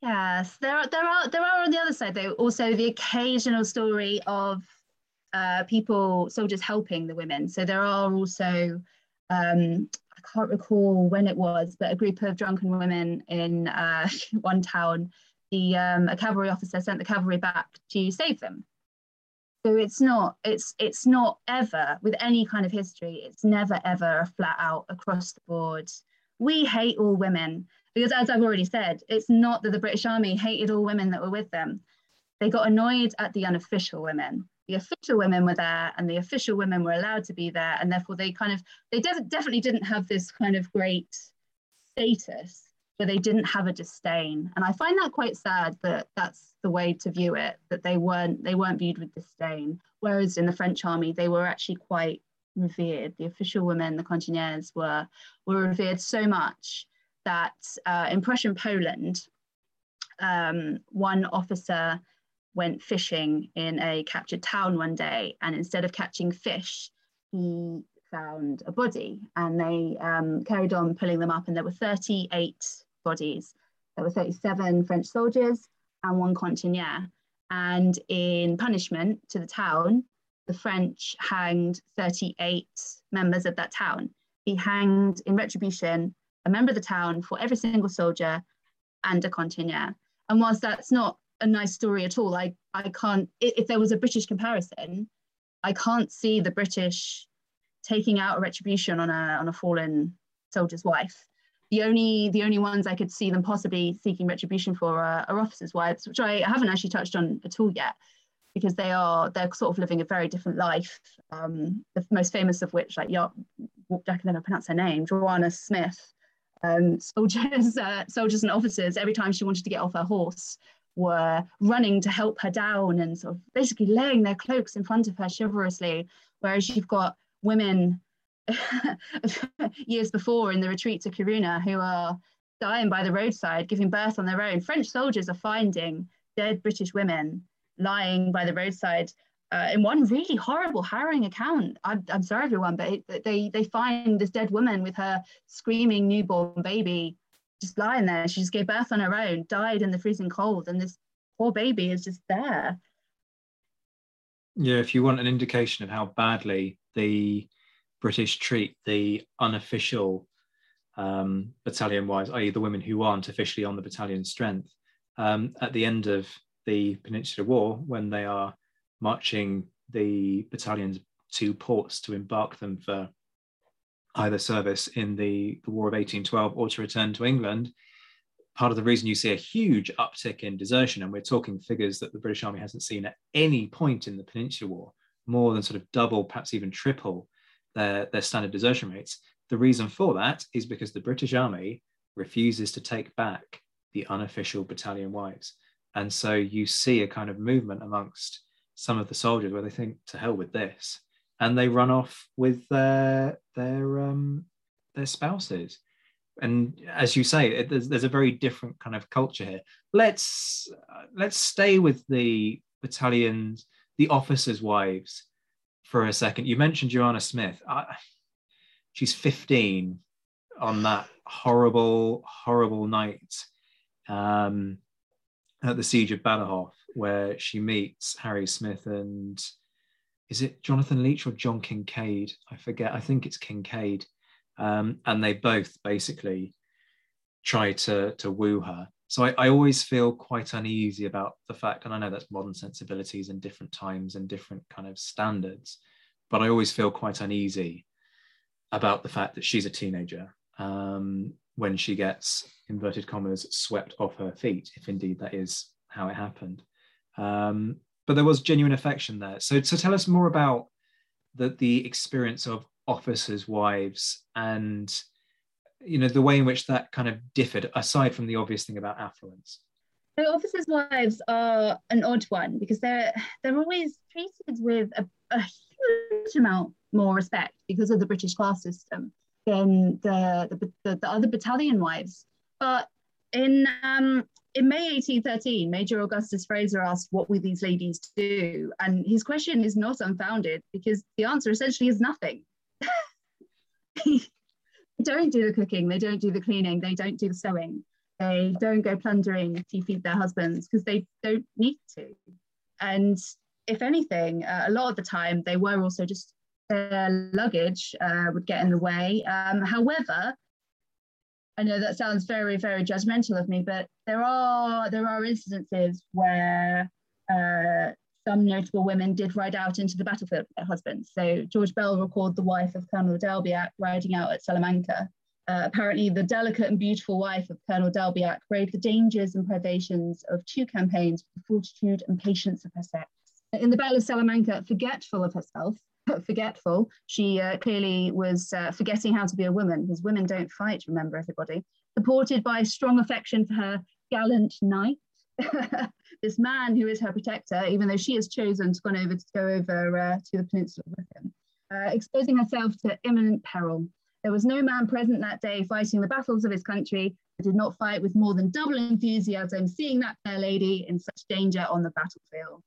Yes, there are there are there are on the other side though also the occasional story of uh, people soldiers helping the women. So there are also um, I can't recall when it was, but a group of drunken women in uh, one town. The um, a cavalry officer sent the cavalry back to save them. So it's not it's it's not ever with any kind of history. It's never ever a flat out across the board. We hate all women because, as I've already said, it's not that the British Army hated all women that were with them. They got annoyed at the unofficial women. The official women were there, and the official women were allowed to be there, and therefore they kind of they de- definitely didn't have this kind of great status, but they didn't have a disdain. And I find that quite sad that that's the way to view it. That they weren't they weren't viewed with disdain, whereas in the French army they were actually quite revered. The official women, the cantinières, were were revered so much that uh, in Prussian Poland, um, one officer went fishing in a captured town one day, and instead of catching fish, he found a body, and they um, carried on pulling them up, and there were 38 bodies. There were 37 French soldiers and one cantinière. And in punishment to the town, the French hanged 38 members of that town. He hanged in retribution a member of the town for every single soldier and a cantonnière. And whilst that's not a nice story at all, I, I can't, if there was a British comparison, I can't see the British taking out a retribution on a, on a fallen soldier's wife. The only, the only ones I could see them possibly seeking retribution for are, are officers' wives, which I haven't actually touched on at all yet, because they are they're sort of living a very different life. Um, the most famous of which, like yeah, I can never pronounce her name, Joanna Smith, um, soldiers, uh, soldiers and officers, every time she wanted to get off her horse, were running to help her down and sort of basically laying their cloaks in front of her chivalrously. Whereas you've got women years before in the retreat to Corunna who are dying by the roadside, giving birth on their own. French soldiers are finding dead British women lying by the roadside. Uh, in one really horrible, harrowing account, I'm, I'm sorry everyone, but it, they they find this dead woman with her screaming newborn baby just lying there. She just gave birth on her own, died in the freezing cold, and this poor baby is just there. Yeah, if you want an indication of how badly the British treat the unofficial um, battalion wives, i.e., the women who aren't officially on the battalion strength, um, at the end of the Peninsular War, when they are marching the battalions to ports to embark them for either service in the, the War of 1812 or to return to England, part of the reason you see a huge uptick in desertion, and we're talking figures that the British Army hasn't seen at any point in the Peninsular War, more than sort of double, perhaps even triple their, their standard desertion rates. The reason for that is because the British Army refuses to take back the unofficial battalion wives. And so you see a kind of movement amongst some of the soldiers where they think, to hell with this and they run off with their their um, their spouses. And as you say, it, there's, there's a very different kind of culture here. Let's uh, let's stay with the battalions, the officers' wives, for a second. You mentioned Joanna Smith. she's 15 on that horrible, horrible night um, at the siege of Badajoz, where she meets Harry Smith and is it Jonathan Leach or John Kincaid? I forget. I think it's Kincaid. Um, and they both basically try to to woo her. So I, I, always feel quite uneasy about the fact, and I know that's modern sensibilities and different times and different kind of standards, but I always feel quite uneasy about the fact that she's a teenager um, when she gets inverted commas swept off her feet, if indeed that is how it happened. Um, but there was genuine affection there. So, so tell us more about the, the experience of officers' wives and you know the way in which that kind of differed aside from the obvious thing about affluence so officers' wives are an odd one because they're they're always treated with a, a huge amount more respect because of the British class system than the the, the, the other battalion wives. But in um, in May 1813, Major Augustus Fraser asked, What will these ladies do? And his question is not unfounded because the answer essentially is nothing. don't do the cooking, they don't do the cleaning, they don't do the sewing, they don't go plundering to feed their husbands because they don't need to. And if anything, uh, a lot of the time they were also just their luggage uh, would get in the way. Um, however, I know that sounds very, very judgmental of me, but there are there are instances where uh, some notable women did ride out into the battlefield with their husbands. So George Bell recalled the wife of Colonel Dalbiac riding out at Salamanca. Uh, apparently, the delicate and beautiful wife of Colonel Dalbiac braved the dangers and privations of two campaigns with the fortitude and patience of her sex. In the Battle of Salamanca, forgetful of herself, forgetful. She uh, clearly was uh, forgetting how to be a woman, because women don't fight, remember everybody. Supported by strong affection for her gallant knight, this man who is her protector, even though she has chosen to, over, to go over uh, to the peninsula with him, uh, exposing herself to imminent peril. There was no man present that day fighting the battles of his country who did not fight with more than double enthusiasm, seeing that fair lady in such danger on the battlefield.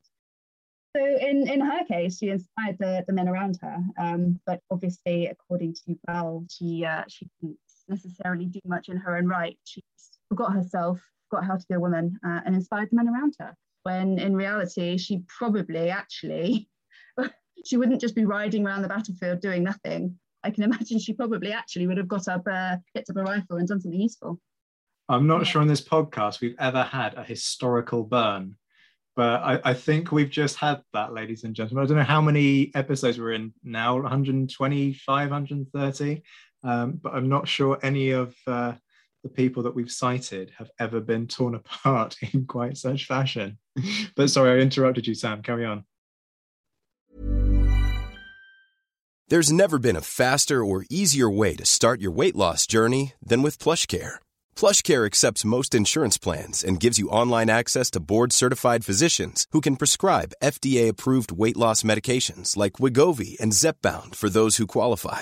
So in, in her case, she inspired the, the men around her. Um, but obviously, according to Bell, she uh, she didn't necessarily do much in her own right. She forgot herself, forgot how to be a woman, uh, and inspired the men around her. When in reality, she probably actually she wouldn't just be riding around the battlefield doing nothing. I can imagine she probably actually would have got up, uh, picked up a rifle, and done something useful. I'm not sure on this podcast we've ever had a historical burn but I, I, think we've just had that, ladies and gentlemen. I don't know how many episodes we're in now 125, 130. Um, but I'm not sure any of uh, the people that we've cited have ever been torn apart in quite such fashion. but sorry, I interrupted you, Sam. Carry on. There's never been a faster or easier way to start your weight loss journey than with PlushCare PlushCare accepts most insurance plans and gives you online access to board-certified physicians who can prescribe FDA-approved weight loss medications like Wegovy and Zepbound for those who qualify.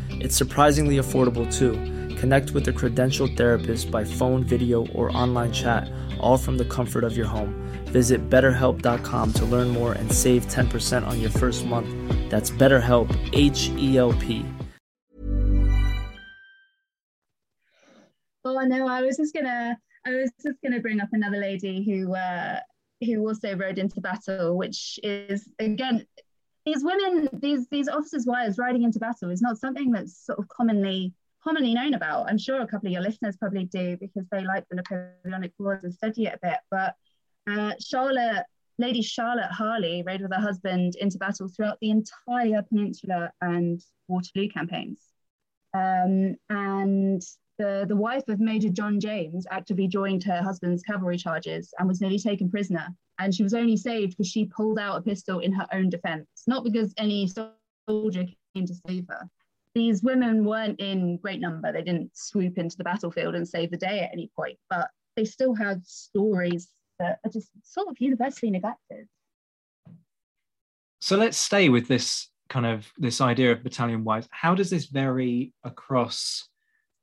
It's surprisingly affordable too. Connect with a credentialed therapist by phone, video, or online chat, all from the comfort of your home. Visit betterhelp.com to learn more and save 10% on your first month. That's BetterHelp, H E L P. Oh no, I was just gonna I was just gonna bring up another lady who uh who also rode into battle, which is again these women, these these officers' wives riding into battle is not something that's sort of commonly commonly known about. I'm sure a couple of your listeners probably do because they like the Napoleonic Wars and study it a bit. But uh, Charlotte, Lady Charlotte Harley, rode with her husband into battle throughout the entire Peninsula and Waterloo campaigns. Um, and the, the wife of Major John James actively joined her husband's cavalry charges and was nearly taken prisoner. And she was only saved because she pulled out a pistol in her own defense, not because any soldier came to save her. These women weren't in great number. They didn't swoop into the battlefield and save the day at any point, but they still had stories that are just sort of universally neglected. So let's stay with this kind of this idea of battalion wives. How does this vary across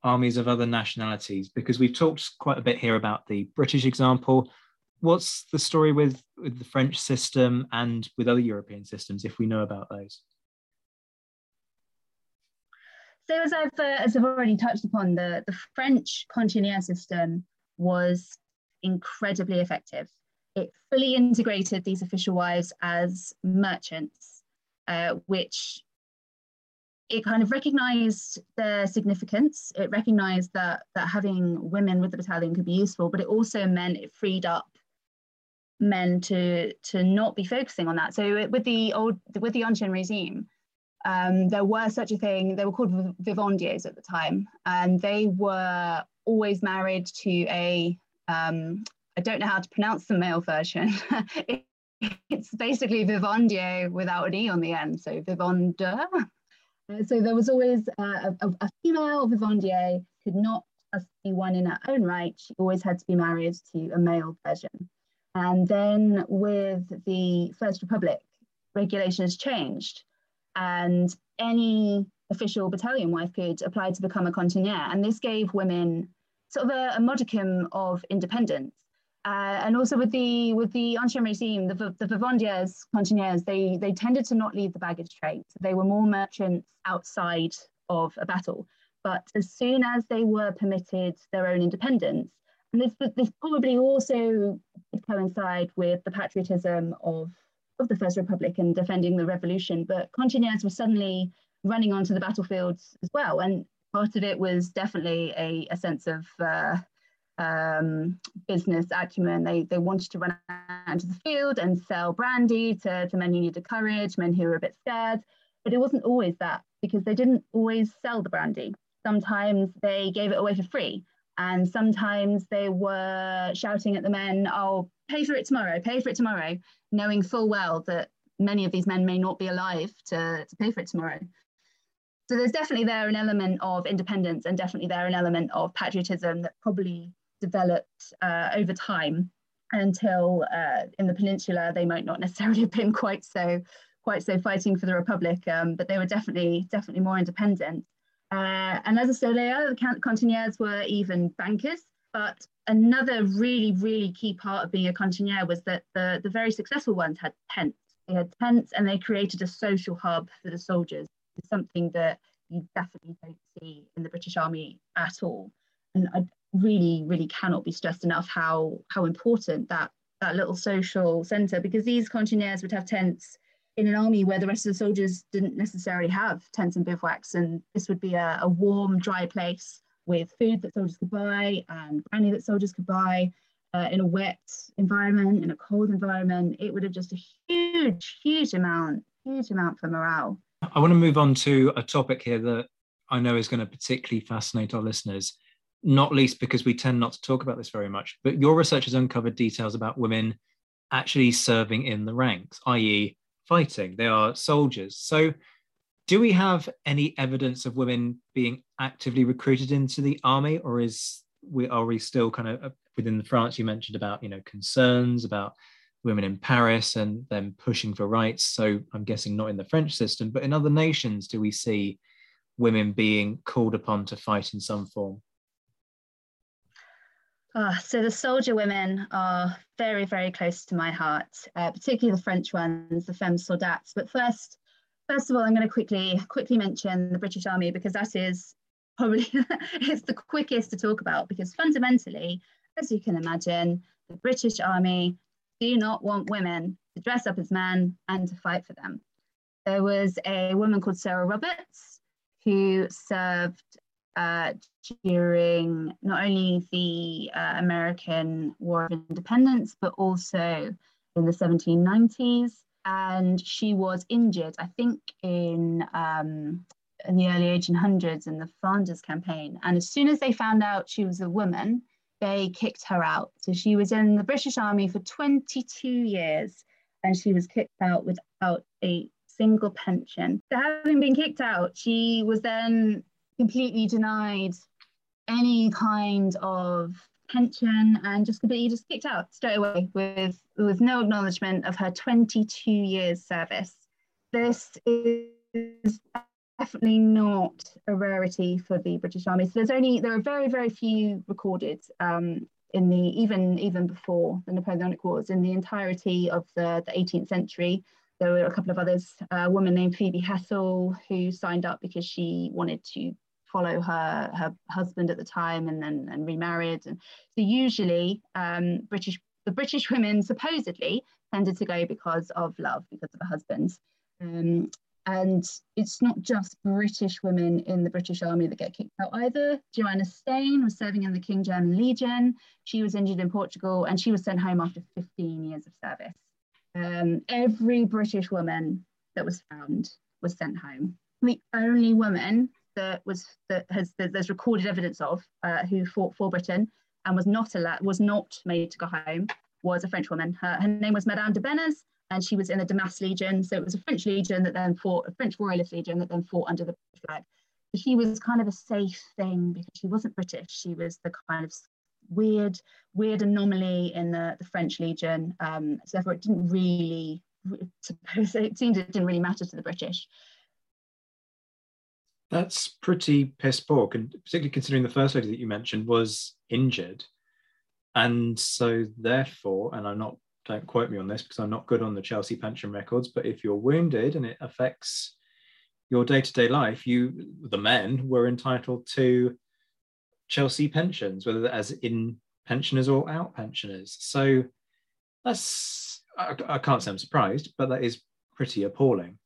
armies of other nationalities? Because we've talked quite a bit here about the British example. What's the story with, with the French system and with other European systems, if we know about those? So as I've, uh, as I've already touched upon, the, the French cantiniere system was incredibly effective. It fully integrated these official wives as merchants, uh, which it kind of recognized their significance. It recognized that that having women with the battalion could be useful, but it also meant it freed up men to to not be focusing on that. So with the old with the ancien regime, um, there were such a thing. They were called vivandiers at the time, and they were always married to a um, I don't know how to pronounce the male version. it's basically vivandier without an e on the end, so vivandeur. Uh, so there was always uh, a, a, female vivandier could not just be one in her own right. She always had to be married to a male version. And then with the First Republic, regulations changed, and any official battalion wife could apply to become a cantiniere. And this gave women sort of a, a modicum of independence. Uh, and also with the with the ancien regime, the, the vivandiers, cantinières, they they tended to not leave the baggage. So they were more merchants outside of a battle. But as soon as they were permitted their own independence, and this this probably also coincide with the patriotism of of the First Republic and defending the revolution. But cantinières were suddenly running onto the battlefields as well, and part of it was definitely a, a sense of uh, um, business acumen. They, they wanted to run out into the field and sell brandy to, to men who needed courage, men who were a bit scared. But it wasn't always that because they didn't always sell the brandy. Sometimes they gave it away for free. And sometimes they were shouting at the men, oh, pay for it tomorrow, pay for it tomorrow, knowing full well that many of these men may not be alive to, to pay for it tomorrow. So there's definitely there an element of independence and definitely there an element of patriotism that probably developed uh, over time until uh, in the peninsula they might not necessarily have been quite so quite so fighting for the republic, um, but they were definitely definitely more independent. Uh, and as I said earlier, the cantinières were even bankers. But another really really key part of being a cantinière was that the the very successful ones had tents. They had tents and they created a social hub for the soldiers. It's something that you definitely don't see in the British Army at all. And I, really, really cannot be stressed enough how how important that that little social centre because these cantinières would have tents in an army where the rest of the soldiers didn't necessarily have tents and bivouacs, and this would be a, a warm, dry place with food that soldiers could buy and brandy that soldiers could buy uh, in a wet environment, in a cold environment. It would have just a huge, huge amount, huge amount for morale. I want to move on to a topic here that I know is going to particularly fascinate our listeners, not least because we tend not to talk about this very much. But your research has uncovered details about women actually serving in the ranks, i.e., fighting. They are soldiers. So, do we have any evidence of women being actively recruited into the army, or is we are we still kind of uh, within France? You mentioned about you know concerns about women in Paris and them pushing for rights. So I'm guessing not in the French system, but in other nations, do we see women being called upon to fight in some form? Oh, so the soldier women are very, very close to my heart, uh, particularly the French ones, the femmes soldats. But first, first of all, I'm going to quickly quickly mention the British Army because that is probably it's the quickest to talk about because fundamentally, as you can imagine, the British Army do not want women to dress up as men and to fight for them. There was a woman called Sarah Roberts who served uh, during not only the uh, American War of Independence, but also in the 1790s. And she was injured, I think, in um, in the early 1800s in the Flanders campaign. And as soon as they found out she was a woman, they kicked her out. So she was in the British Army for 22 years and she was kicked out without a single pension. So having been kicked out, she was then completely denied any kind of pension and just completely just kicked out straight away with, with no acknowledgement of her 22 years service. This is definitely not a rarity for the British Army. So there's only there are very very few recorded um, in the even even before the Napoleonic Wars in the entirety of the, the 18th century. There were a couple of others. A woman named Phoebe Hessel who signed up because she wanted to follow her her husband at the time and then and remarried. And so usually um, British the British women supposedly tended to go because of love, because of a husband. Um, and it's not just British women in the British Army that get kicked out either. Joanna Stayne was serving in the King German Legion. She was injured in Portugal and she was sent home after 15 years of service. Um, every British woman that was found was sent home. The only woman that was that has that there's recorded evidence of uh, who fought for Britain and was not allowed was not made to go home was a French woman. Her, her name was Madame de Benners, and she was in the Damas Legion. So it was a French legion that then fought, a French royalist legion that then fought under the flag. But She was kind of a safe thing because she wasn't British. She was the kind of weird, weird anomaly in the, the French legion. Um, so therefore, it didn't really, suppose it seemed it didn't really matter to the British. That's pretty piss poor, and particularly considering the first lady that you mentioned was injured. And so, therefore, and I'm not don't quote me on this because I'm not good on the Chelsea pension records, but if you're wounded and it affects your day-to-day life, you the men were entitled to Chelsea pensions, whether as in pensioners or out pensioners. So that's I, I can't say I'm surprised, but that is pretty appalling.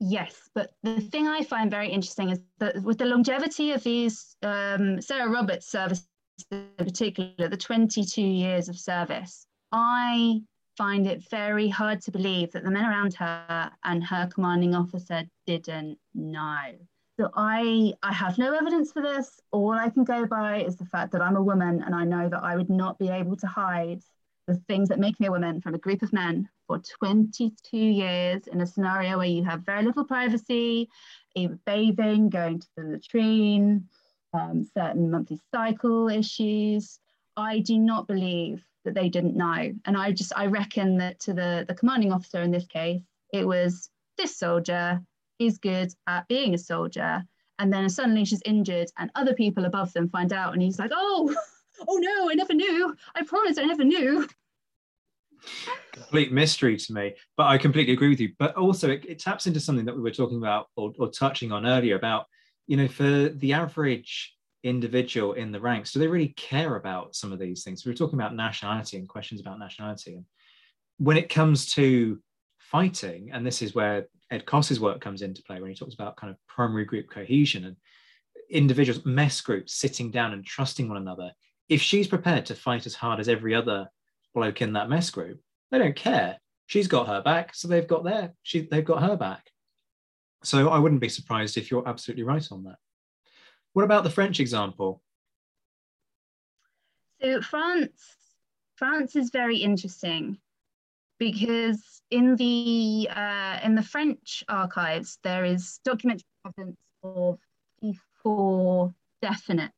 Yes, but the thing I find very interesting is that with the longevity of these um, Sarah Roberts service in particular, the 22 years of service, I find it very hard to believe that the men around her and her commanding officer didn't know. So I, I have no evidence for this. All I can go by is the fact that I'm a woman and I know that I would not be able to hide the things that make me a woman from a group of men for 22 years in a scenario where you have very little privacy, either bathing, going to the latrine, um, certain monthly cycle issues. I do not believe that they didn't know. And I just, I reckon that to the, the commanding officer in this case, it was this soldier is good at being a soldier. And then suddenly she's injured and other people above them find out. And he's like, oh, oh no, I never knew. I promise I never knew. Complete mystery to me, but I completely agree with you. But also, it, it taps into something that we were talking about or, or touching on earlier about you know, for the average individual in the ranks, do they really care about some of these things? We were talking about nationality and questions about nationality. And when it comes to fighting, and this is where Ed Coss's work comes into play when he talks about kind of primary group cohesion. And individuals, mess groups sitting down and trusting one another. If she's prepared to fight as hard as every other bloke in that mess group, they don't care. She's got her back, so they've got their she they've got her back. So I wouldn't be surprised if you're absolutely right on that. What about the French example? So France, France is very interesting because in the uh, in the French archives there is documentary evidence of four definite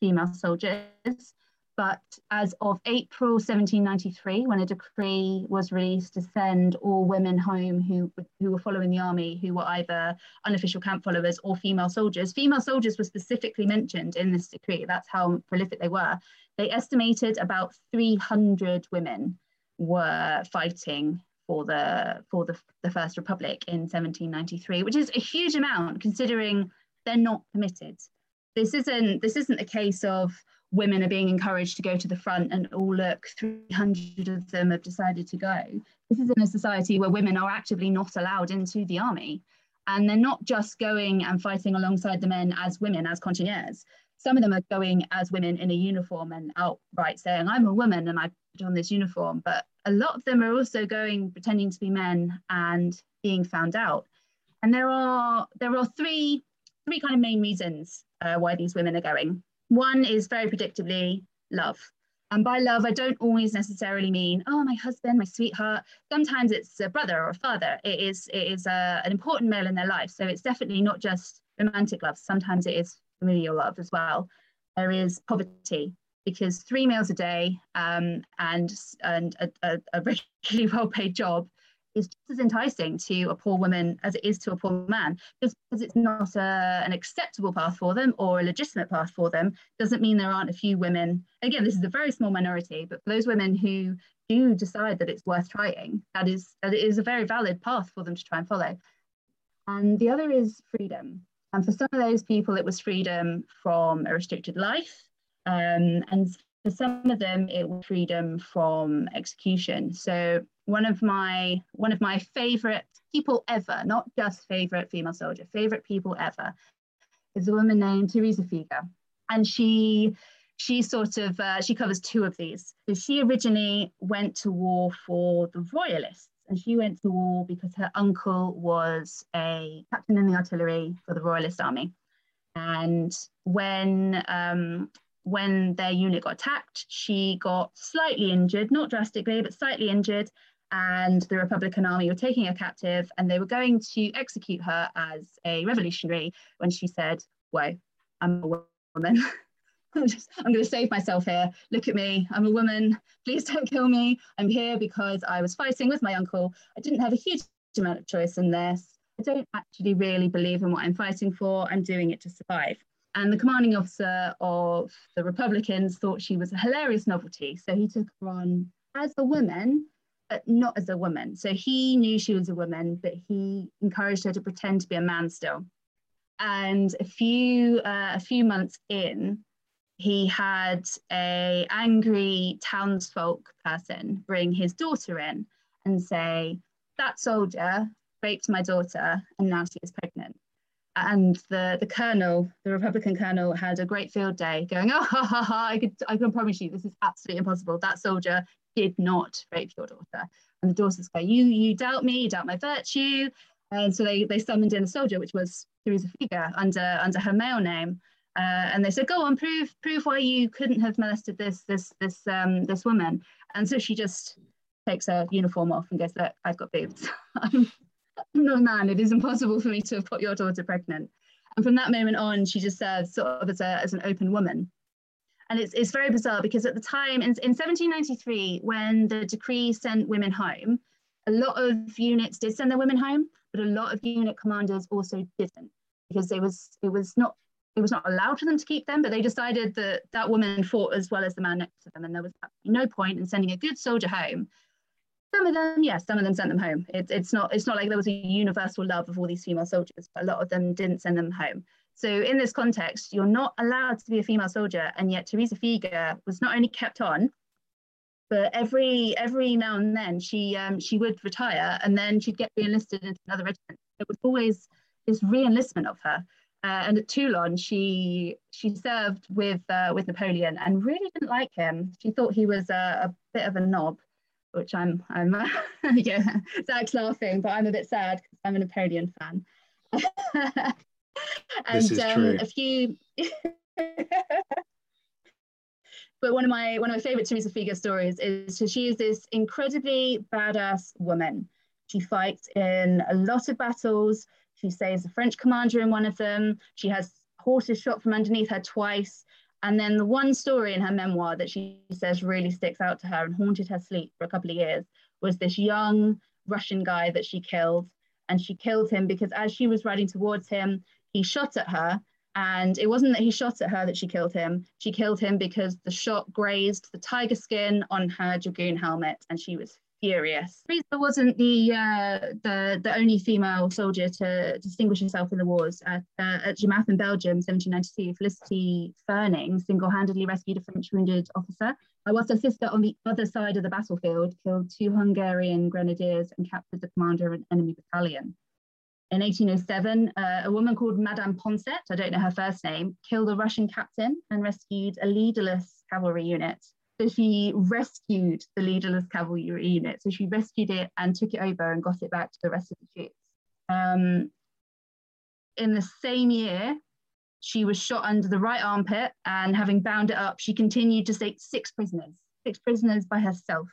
female soldiers. But as of April 1793, when a decree was released to send all women home who, who were following the army, who were either unofficial camp followers or female soldiers, female soldiers were specifically mentioned in this decree. That's how prolific they were. They estimated about 300 women were fighting for the for the, the First Republic in 1793, which is a huge amount considering they're not permitted. This isn't this isn't a case of women are being encouraged to go to the front and all look 300 of them have decided to go. This is in a society where women are actively not allowed into the army. And they're not just going and fighting alongside the men as women as contingents some of them are going as women in a uniform and outright saying i'm a woman and i put on this uniform. But a lot of them are also going pretending to be men and being found out. And there are there are three three kind of main reasons uh, why these women are going. One is very predictably love. And by love, I don't always necessarily mean, oh, my husband, my sweetheart. Sometimes it's a brother or a father. It is, it is a, uh, an important male in their life. So it's definitely not just romantic love. Sometimes it is familial love as well. There is poverty because three meals a day um, and, and a, a, a regularly well paid job is just as enticing to a poor woman as it is to a poor man. Just because it's not a, an acceptable path for them or a legitimate path for them doesn't mean there aren't a few women. Again, this is a very small minority, but for those women who do decide that it's worth trying, that is that it is a very valid path for them to try and follow. And the other is freedom. And for some of those people, it was freedom from a restricted life. Um, and for some of them, it was freedom from execution. So one of my one of my favorite people ever, not just favorite female soldier, favorite people ever, is a woman named Teresa Figueur, and she she sort of uh, she covers two of these. So she originally went to war for the royalists, and she went to war because her uncle was a captain in the artillery for the royalist army. And when um, when their unit got attacked, she got slightly injured, not drastically, but slightly injured, and the Republican Army were taking her captive and they were going to execute her as a revolutionary when she said, Whoa, I'm a woman. I'm, just, I'm going to save myself here. Look at me. I'm a woman. Please don't kill me. I'm here because I was fighting with my uncle. I didn't have a huge amount of choice in this. I don't actually really believe in what I'm fighting for. I'm doing it to survive. And the commanding officer of the Republicans thought she was a hilarious novelty. So he took her on as a woman not as a woman. So he knew she was a woman, but he encouraged her to pretend to be a man still. And a few uh, a few months in, he had a angry townsfolk person bring his daughter in and say, "That soldier raped my daughter, and now she is pregnant." And the, the colonel, the Republican colonel, had a great field day going, oh, ha, ha, ha, I, could, I can promise you this is absolutely impossible. That soldier did not rape your daughter. And the daughters go, you, you doubt me, you doubt my virtue. And so they, they summoned in a soldier, which was Teresa Figueur, under, under her male name. Uh, and they said, "Go on, prove prove why you couldn't have molested this this this um, this woman." And so she just takes her uniform off and goes, "Look, I've got boobs. I'm, A man. It is impossible for me to have got your daughter pregnant." And from that moment on, she just serves sort of as, a, as an open woman. And it's, it's very bizarre because at the time, in, in 1793, when the decree sent women home, a lot of units did send their women home, but a lot of unit commanders also didn't because it was it was not it was not allowed for them to keep them, but they decided that that woman fought as well as the man next to them, and there was no point in sending a good soldier home. Some of them, yes, some of them sent them home. It, it's not it's not like there was a universal love of all these female soldiers, but a lot of them didn't send them home. So in this context, you're not allowed to be a female soldier, and yet Teresa Figueur was not only kept on, but every every now and then she um, she would retire, and then she'd get re-enlisted into another regiment. It was always this re-enlistment of her, Uh, and at Toulon, she she served with uh, with Napoleon and really didn't like him. She thought he was a, a bit of a knob, which I'm I'm yeah Zach's laughing, but I'm a bit sad because I'm a Napoleon fan. and this is um, true. a few. but one of my one of my favorite Teresa Figueur stories is so she is this incredibly badass woman. She fights in a lot of battles. She saves a French commander in one of them. She has horses shot from underneath her twice. And then the one story in her memoir that she says really sticks out to her and haunted her sleep for a couple of years was this young Russian guy that she killed. And she killed him because as she was riding towards him, he shot at her. And it wasn't that he shot at her that she killed him. She killed him because the shot grazed the tiger skin on her dragoon helmet and she was furious. Teresa wasn't the uh, the the only female soldier to distinguish herself in the wars. At, uh, at in Belgium, 1792, Felicity Fernig single-handedly rescued a French wounded officer, uh, whilst her sister on the other side of the battlefield killed two Hungarian grenadiers and captured the commander of an enemy battalion. In 1807, uh, a woman called Madame Poncet, I don't know her first name, killed a Russian captain and rescued a leaderless cavalry unit. So she rescued the leaderless cavalry unit. So she rescued it and took it over and got it back to the rest of the troops. Um, in the same year, she was shot under the right armpit, and having bound it up, she continued to take six prisoners, six prisoners by herself.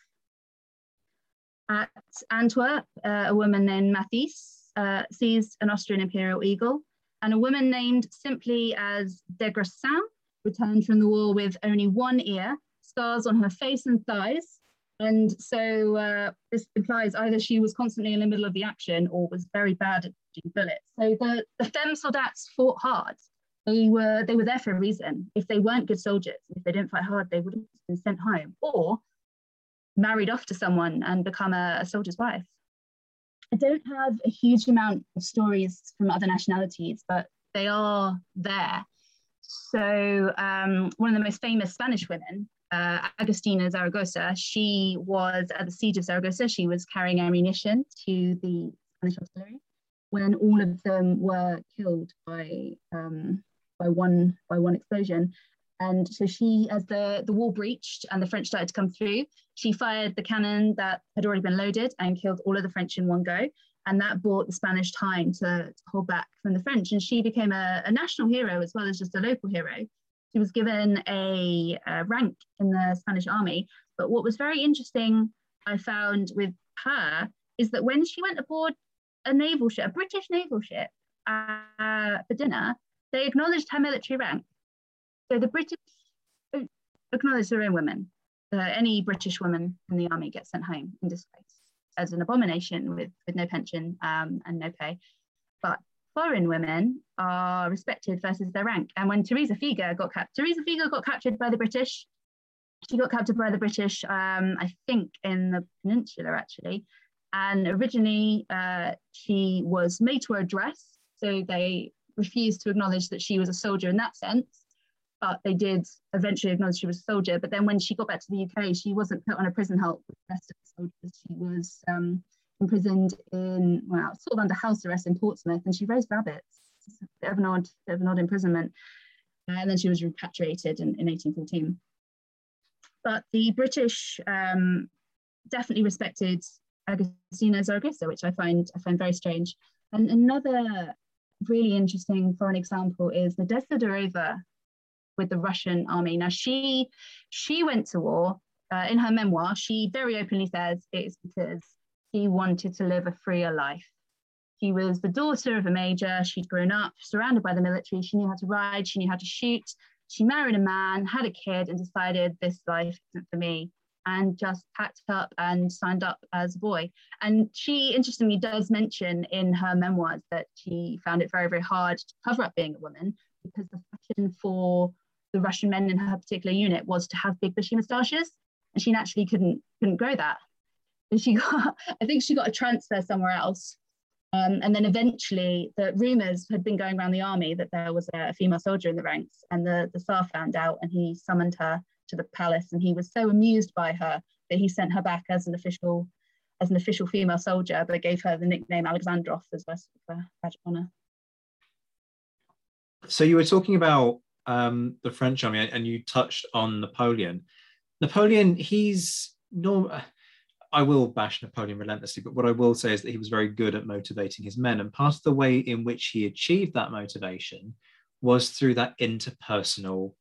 At Antwerp, uh, a woman named Mathis uh, seized an Austrian imperial eagle, and a woman named simply as Desgrassins returned from the war with only one ear, scars on her face and thighs. And so uh, this implies either she was constantly in the middle of the action or was very bad at dodging bullets. So the, the femme soldats fought hard. They were they were there for a reason. If they weren't good soldiers, if they didn't fight hard, they would have been sent home or married off to someone and become a, a soldier's wife. I don't have a huge amount of stories from other nationalities, but they are there. So um, one of the most famous Spanish women, uh, Agustina Zaragoza, she was at the siege of Zaragoza. She was carrying ammunition to the Spanish artillery when all of them were killed by um, by one by one explosion. And so she, as the, the wall breached and the French started to come through, she fired the cannon that had already been loaded and killed all of the French in one go. And that bought the Spanish time to, to hold back from the French. And she became a, a, national hero as well as just a local hero. She was given a, a rank in the Spanish army. But what was very interesting, I found with her, is that when she went aboard a naval ship, a British naval ship, uh, for dinner, they acknowledged her military rank. So the British acknowledge their own women. Uh, any British woman in the army gets sent home in disgrace as an abomination with, with no pension um, and no pay. But foreign women are respected versus their rank. And when Teresa Figueur got captured, Teresa Figueur got captured by the British. She got captured by the British, um, I think, in the peninsula actually. And originally, uh, she was made to wear a dress, so they refused to acknowledge that she was a soldier in that sense but they did eventually acknowledge she was a soldier. But then when she got back to the UK, she wasn't put on a prison help with the rest of the soldiers. She was um, imprisoned in, well, sort of under house arrest in Portsmouth, and she raised rabbits. It's a bit of an odd, bit of an odd imprisonment. And then she was repatriated in, in 1814. But the British um, definitely respected Agustina Zaragoza, which I find I find very strange. And another really interesting foreign example is Nadezhda Durova, with the Russian army. Now she she went to war. Uh, in her memoir, she very openly says it's because she wanted to live a freer life. She was the daughter of a major. She'd grown up surrounded by the military. She knew how to ride. She knew how to shoot. She married a man, had a kid, and decided this life isn't for me and just packed up and signed up as a boy. And she interestingly does mention in her memoirs that she found it very, very hard to cover up being a woman because the fashion for the Russian men in her particular unit was to have big bushy moustaches, and she naturally couldn't couldn't grow that. And she got, I think she got a transfer somewhere else. Um, and then eventually, the rumors had been going around the army that there was a female soldier in the ranks, and the, the Tsar found out, and he summoned her to the palace, and he was so amused by her that he sent her back as an official as an official female soldier, but gave her the nickname Alexandrov as a badge of honor. So you were talking about um, the French army, and you touched on Napoleon. Napoleon, he's no. I will bash Napoleon relentlessly, but what I will say is that he was very good at motivating his men, and part of the way in which he achieved that motivation was through that interpersonal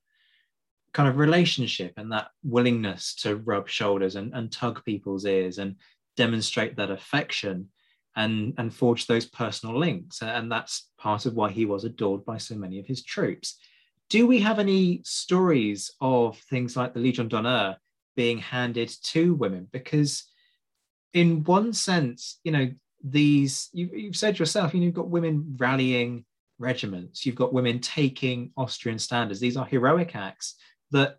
kind of relationship and that willingness to rub shoulders and, and tug people's ears and demonstrate that affection and, and forge those personal links. And that's part of why he was adored by so many of his troops. Do we have any stories of things like the Legion d'honneur being handed to women? Because, in one sense, you know, these, you, you've said yourself, you know, you've got women rallying regiments, you've got women taking Austrian standards. These are heroic acts that,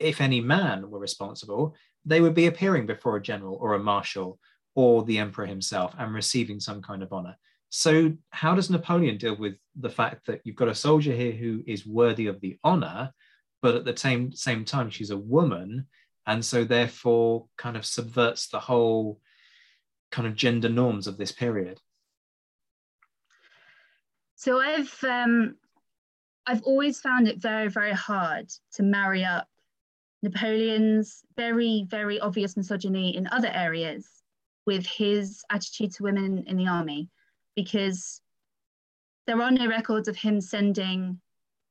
if any man were responsible, they would be appearing before a general or a marshal or the emperor himself and receiving some kind of honor. So, how does Napoleon deal with the fact that you've got a soldier here who is worthy of the honor, but at the same same time she's a woman, and so therefore kind of subverts the whole kind of gender norms of this period? So I've um, I've always found it very very hard to marry up Napoleon's very very obvious misogyny in other areas with his attitude to women in the army because there are no records of him sending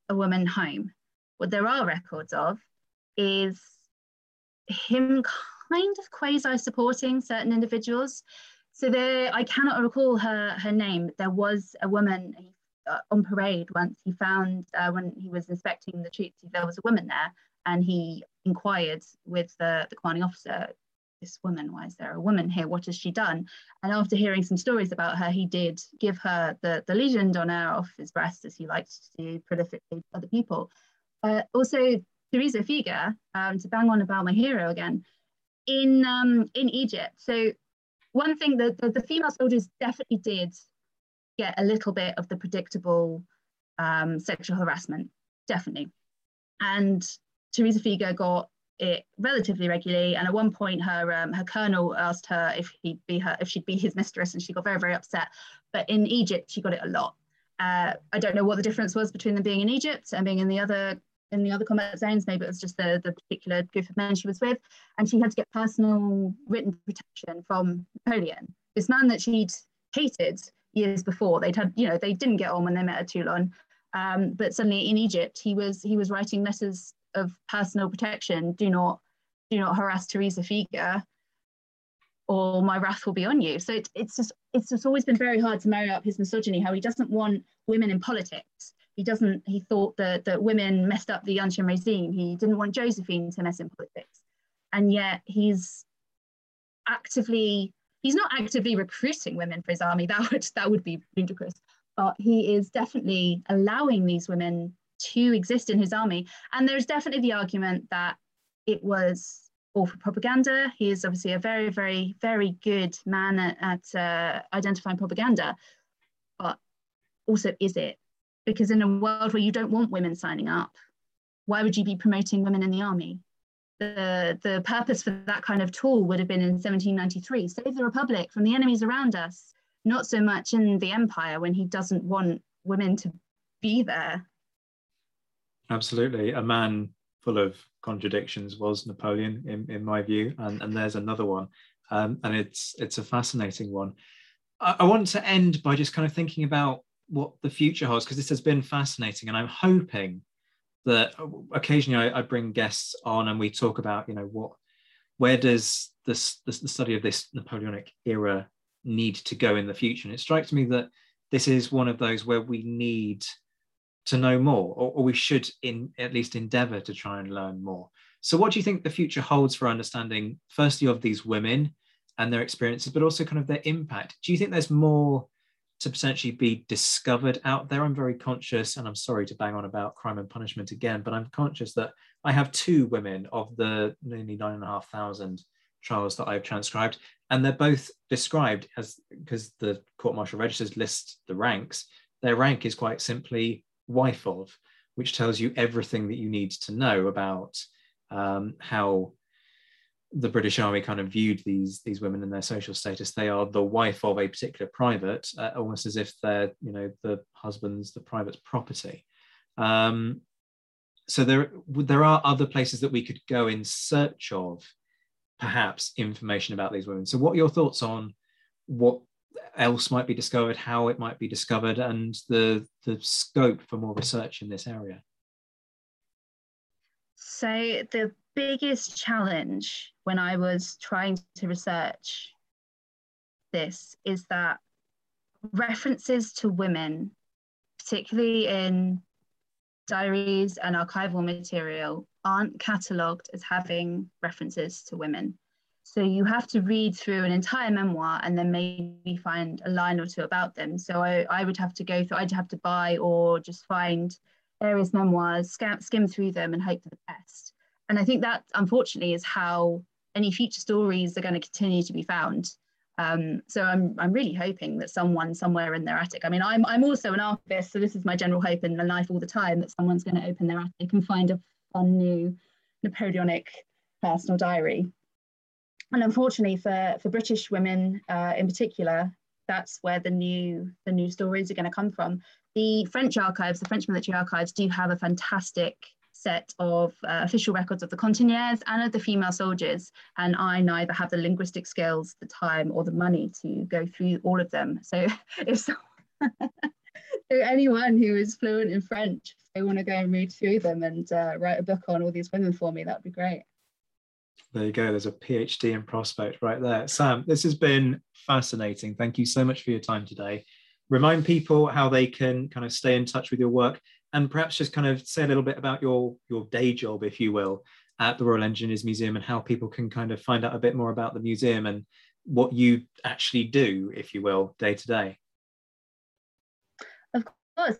a woman home. What there are records of is him kind of quasi supporting certain individuals. So there, I cannot recall her her name. There was a woman uh, on parade once. He found uh, when he was inspecting the troops, there was a woman there, and he inquired with the, the commanding officer, this woman? Why is there a woman here? What has she done? And after hearing some stories about her, he did give her the, the Legion d'honneur off his breast, as he liked to do prolifically to other people. Uh, also, Teresa Figueur, um, to bang on about my hero again, in, um, in Egypt. So one thing that the, the, female soldiers definitely did get a little bit of the predictable um, sexual harassment, definitely. And Teresa Figueur got it relatively regularly. And at one point, her um, her colonel asked her if he'd be her if she'd be his mistress, and she got very very upset. But in Egypt, she got it a lot. Uh, I don't know what the difference was between them being in Egypt and being in the other in the other combat zones. Maybe it was just the, the particular group of men she was with, and she had to get personal written protection from Napoleon, this man that she'd hated years before. They'd had, you know, they didn't get on when they met at Toulon, um, but suddenly in Egypt, he was he was writing letters of personal protection, do not do not harass Teresa Figueur or my wrath will be on you. So it, it's just it's just always been very hard to marry up his misogyny, how he doesn't want women in politics. He doesn't, he thought that, that women messed up the ancien regime. He didn't want Josephine to mess in politics. And yet he's actively, he's not actively recruiting women for his army. That would that would be ludicrous. But he is definitely allowing these women to exist in his army. And there's definitely the argument that it was all for propaganda. He is obviously a very, very, very good man at, at uh, identifying propaganda. But also, is it? Because in a world where you don't want women signing up, why would you be promoting women in the army? The, the purpose for that kind of tool would have been in 1793 save the republic from the enemies around us, not so much in the empire when he doesn't want women to be there Absolutely. A man full of contradictions was Napoleon, in, in my view. And, and there's another one. Um, and it's it's a fascinating one. I, I want to end by just kind of thinking about what the future holds, because this has been fascinating. And I'm hoping that uh, occasionally I, I, bring guests on and we talk about, you know, what where does this, this the study of this Napoleonic era need to go in the future? And it strikes me that this is one of those where we need to know more, or, or we should in at least endeavor to try and learn more. So, what do you think the future holds for understanding, firstly, of these women and their experiences, but also kind of their impact? Do you think there's more to potentially be discovered out there? I'm very conscious, and I'm sorry to bang on about crime and punishment again, but I'm conscious that I have two women of the nearly nine and a half thousand trials that I've transcribed, and they're both described as because the court martial registers list the ranks. Their rank is quite simply wife of, which tells you everything that you need to know about um, how the British Army kind of viewed these these women and their social status. They are the wife of a particular private, uh, almost as if they're you know the husband's the private's property. Um, so there, there are other places that we could go in search of perhaps information about these women. So, what are your thoughts on what else might be discovered, how it might be discovered, and the the scope for more research in this area? So the biggest challenge when I was trying to research this is that references to women, particularly in diaries and archival material, aren't catalogued as having references to women. So you have to read through an entire memoir and then maybe find a line or two about them. So I, I would have to go through, I'd have to buy or just find various memoirs, skim, skim through them and hope for the best. And I think that unfortunately is how any future stories are going to continue to be found. Um, so I'm, I'm really hoping that someone somewhere in their attic, I mean, I'm, I'm also an archivist, so this is my general hope in life all the time that someone's going to open their attic and find a fun new Napoleonic personal diary and unfortunately for, for British women uh, in particular, that's where the new the new stories are going to come from. The French archives, the French military archives, do have a fantastic set of uh, official records of the cantinières and of the female soldiers, and I neither have the linguistic skills, the time, or the money to go through all of them. So if so, anyone who is fluent in French, if they want to go and read through them and uh, write a book on all these women for me, that would be great. There you go. There's a PhD in prospect right there. Sam, this has been fascinating. Thank you so much for your time today. Remind people how they can kind of stay in touch with your work and perhaps just kind of say a little bit about your your day job, if you will, at the Royal Engineers Museum and how people can kind of find out a bit more about the museum and what you actually do, if you will, day to day. Of course.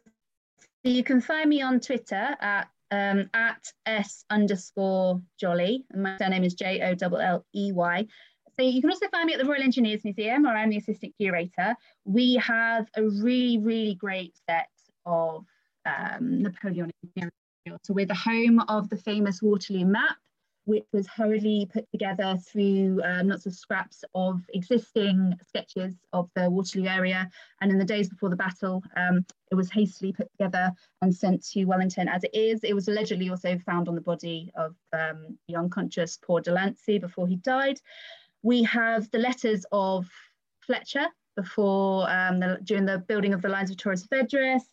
You can find me on Twitter at um, at s underscore jolley, and my surname is J O L L E Y. So you can also find me at the Royal Engineers Museum, where I'm the assistant curator. We have a really, really great set of um, Napoleonic material. So we're the home of the famous Waterloo map, which was hurriedly put together through um, lots of scraps of existing sketches of the Waterloo area. And in the days before the battle, um, it was hastily put together and sent to Wellington as it is. It was allegedly also found on the body of um, the unconscious poor De Lancey before he died. We have the letters of Fletcher before um, the, during the building of the lines of Torres Vedras.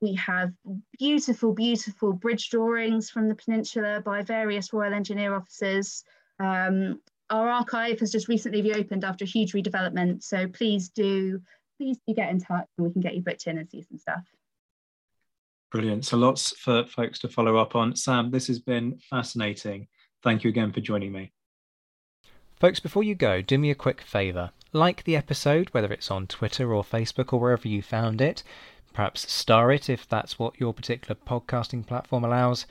We have beautiful, beautiful bridge drawings from the peninsula by various Royal Engineer officers. Um, our archive has just recently reopened after a huge redevelopment, so please do, please do get in touch and we can get you booked in and see some stuff. Brilliant. So lots for folks to follow up on. Sam, this has been fascinating. Thank you again for joining me. Folks, before you go, do me a quick favour. Like the episode, whether it's on Twitter or Facebook or wherever you found it perhaps star it if that's what your particular podcasting platform allows,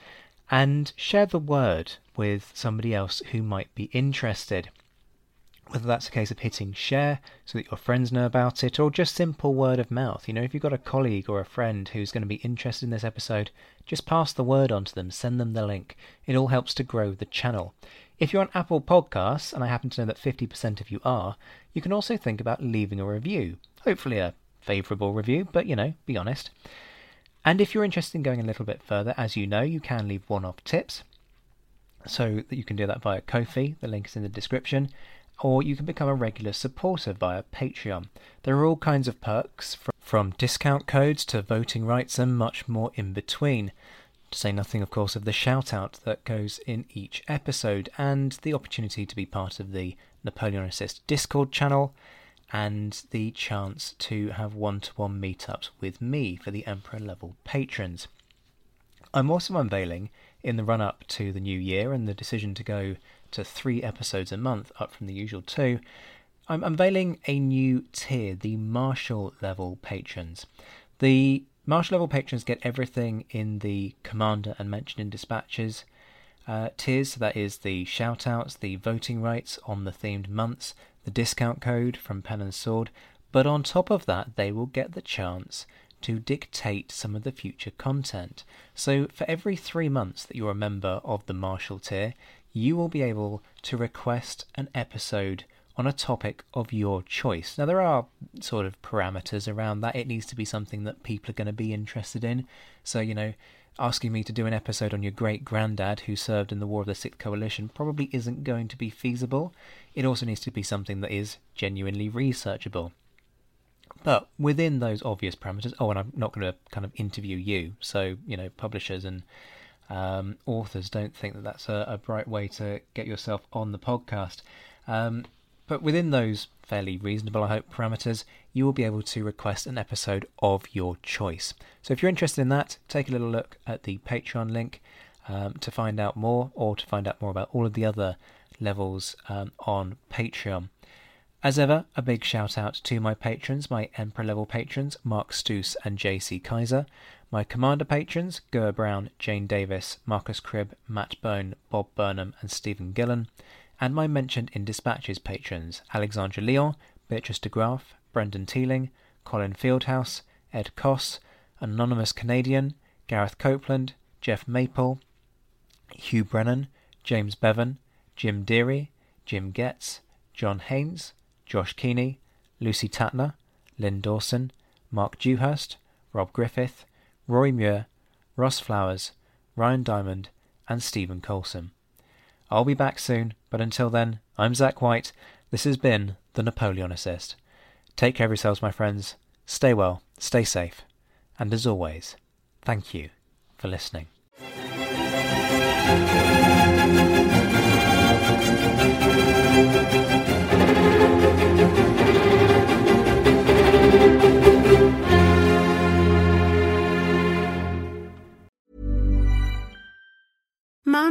and share the word with somebody else who might be interested. Whether that's a case of hitting share so that your friends know about it, or just simple word of mouth. You know, if you've got a colleague or a friend who's going to be interested in this episode, just pass the word on to them, send them the link. It all helps to grow the channel. If you're on Apple Podcasts, and I happen to know that 50% of you are, you can also think about leaving a review. Hopefully, a favourable review, but you know, be honest. And if you're interested in going a little bit further, as you know, you can leave one off tips. So that you can do that via Ko-fi, the link is in the description, or you can become a regular supporter via Patreon. There are all kinds of perks, from discount codes to voting rights and much more in between. To say nothing, of course, of the shout out that goes in each episode and the opportunity to be part of the Napoleonicist Discord channel and the chance to have one to one meetups with me for the Emperor level patrons. I'm also unveiling, in the run up to the new year and the decision to go to three episodes a month, up from the usual two, I'm unveiling a new tier, the Marshal level patrons. The Marshal level patrons get everything in the Commander and Mentioned in Dispatches uh, tiers, so that is the shout outs, the voting rights on the themed months, the discount code from Pen and Sword, but on top of that, they will get the chance to dictate some of the future content. So, for every three months that you're a member of the Marshal tier, you will be able to request an episode on a topic of your choice. Now, there are sort of parameters around that. It needs to be something that people are going to be interested in. So, you know, asking me to do an episode on your great granddad who served in the War of the Sixth Coalition probably isn't going to be feasible. It also needs to be something that is genuinely researchable. But within those obvious parameters, oh, and I'm not going to kind of interview you, so you know, publishers and um, authors don't think that that's a, a, bright way to get yourself on the podcast. Um, but within those fairly reasonable, I hope, parameters, you will be able to request an episode of your choice. So if you're interested in that, take a little look at the Patreon link um, to find out more, or to find out more about all of the other levels um, on Patreon. As ever, a big shout out to my patrons, my Emperor level patrons, Mark Stoos and JC Kaiser, my Commander patrons, Goa Brown, Jane Davis, Marcus Cribb, Matt Bone, Bob Burnham, and Stephen Gillen, and my mentioned in dispatches patrons, Alexandra Leon, Beatrice de Graaf, Brendan Teeling, Colin Fieldhouse, Ed Coss, Anonymous Canadian, Gareth Copeland, Jeff Maple, Hugh Brennan, James Bevan, Jim Deary, Jim Getz, John Haynes, Josh Keeney, Lucy Tatner, Lynn Dawson, Mark Dewhurst, Rob Griffith, Roy Muir, Ross Flowers, Ryan Diamond, and Stephen Colson. I'll be back soon, but until then, I'm Zach White. This has been The Napoleonicist. Take care of yourselves, my friends. Stay well, stay safe, and as always, thank you for listening.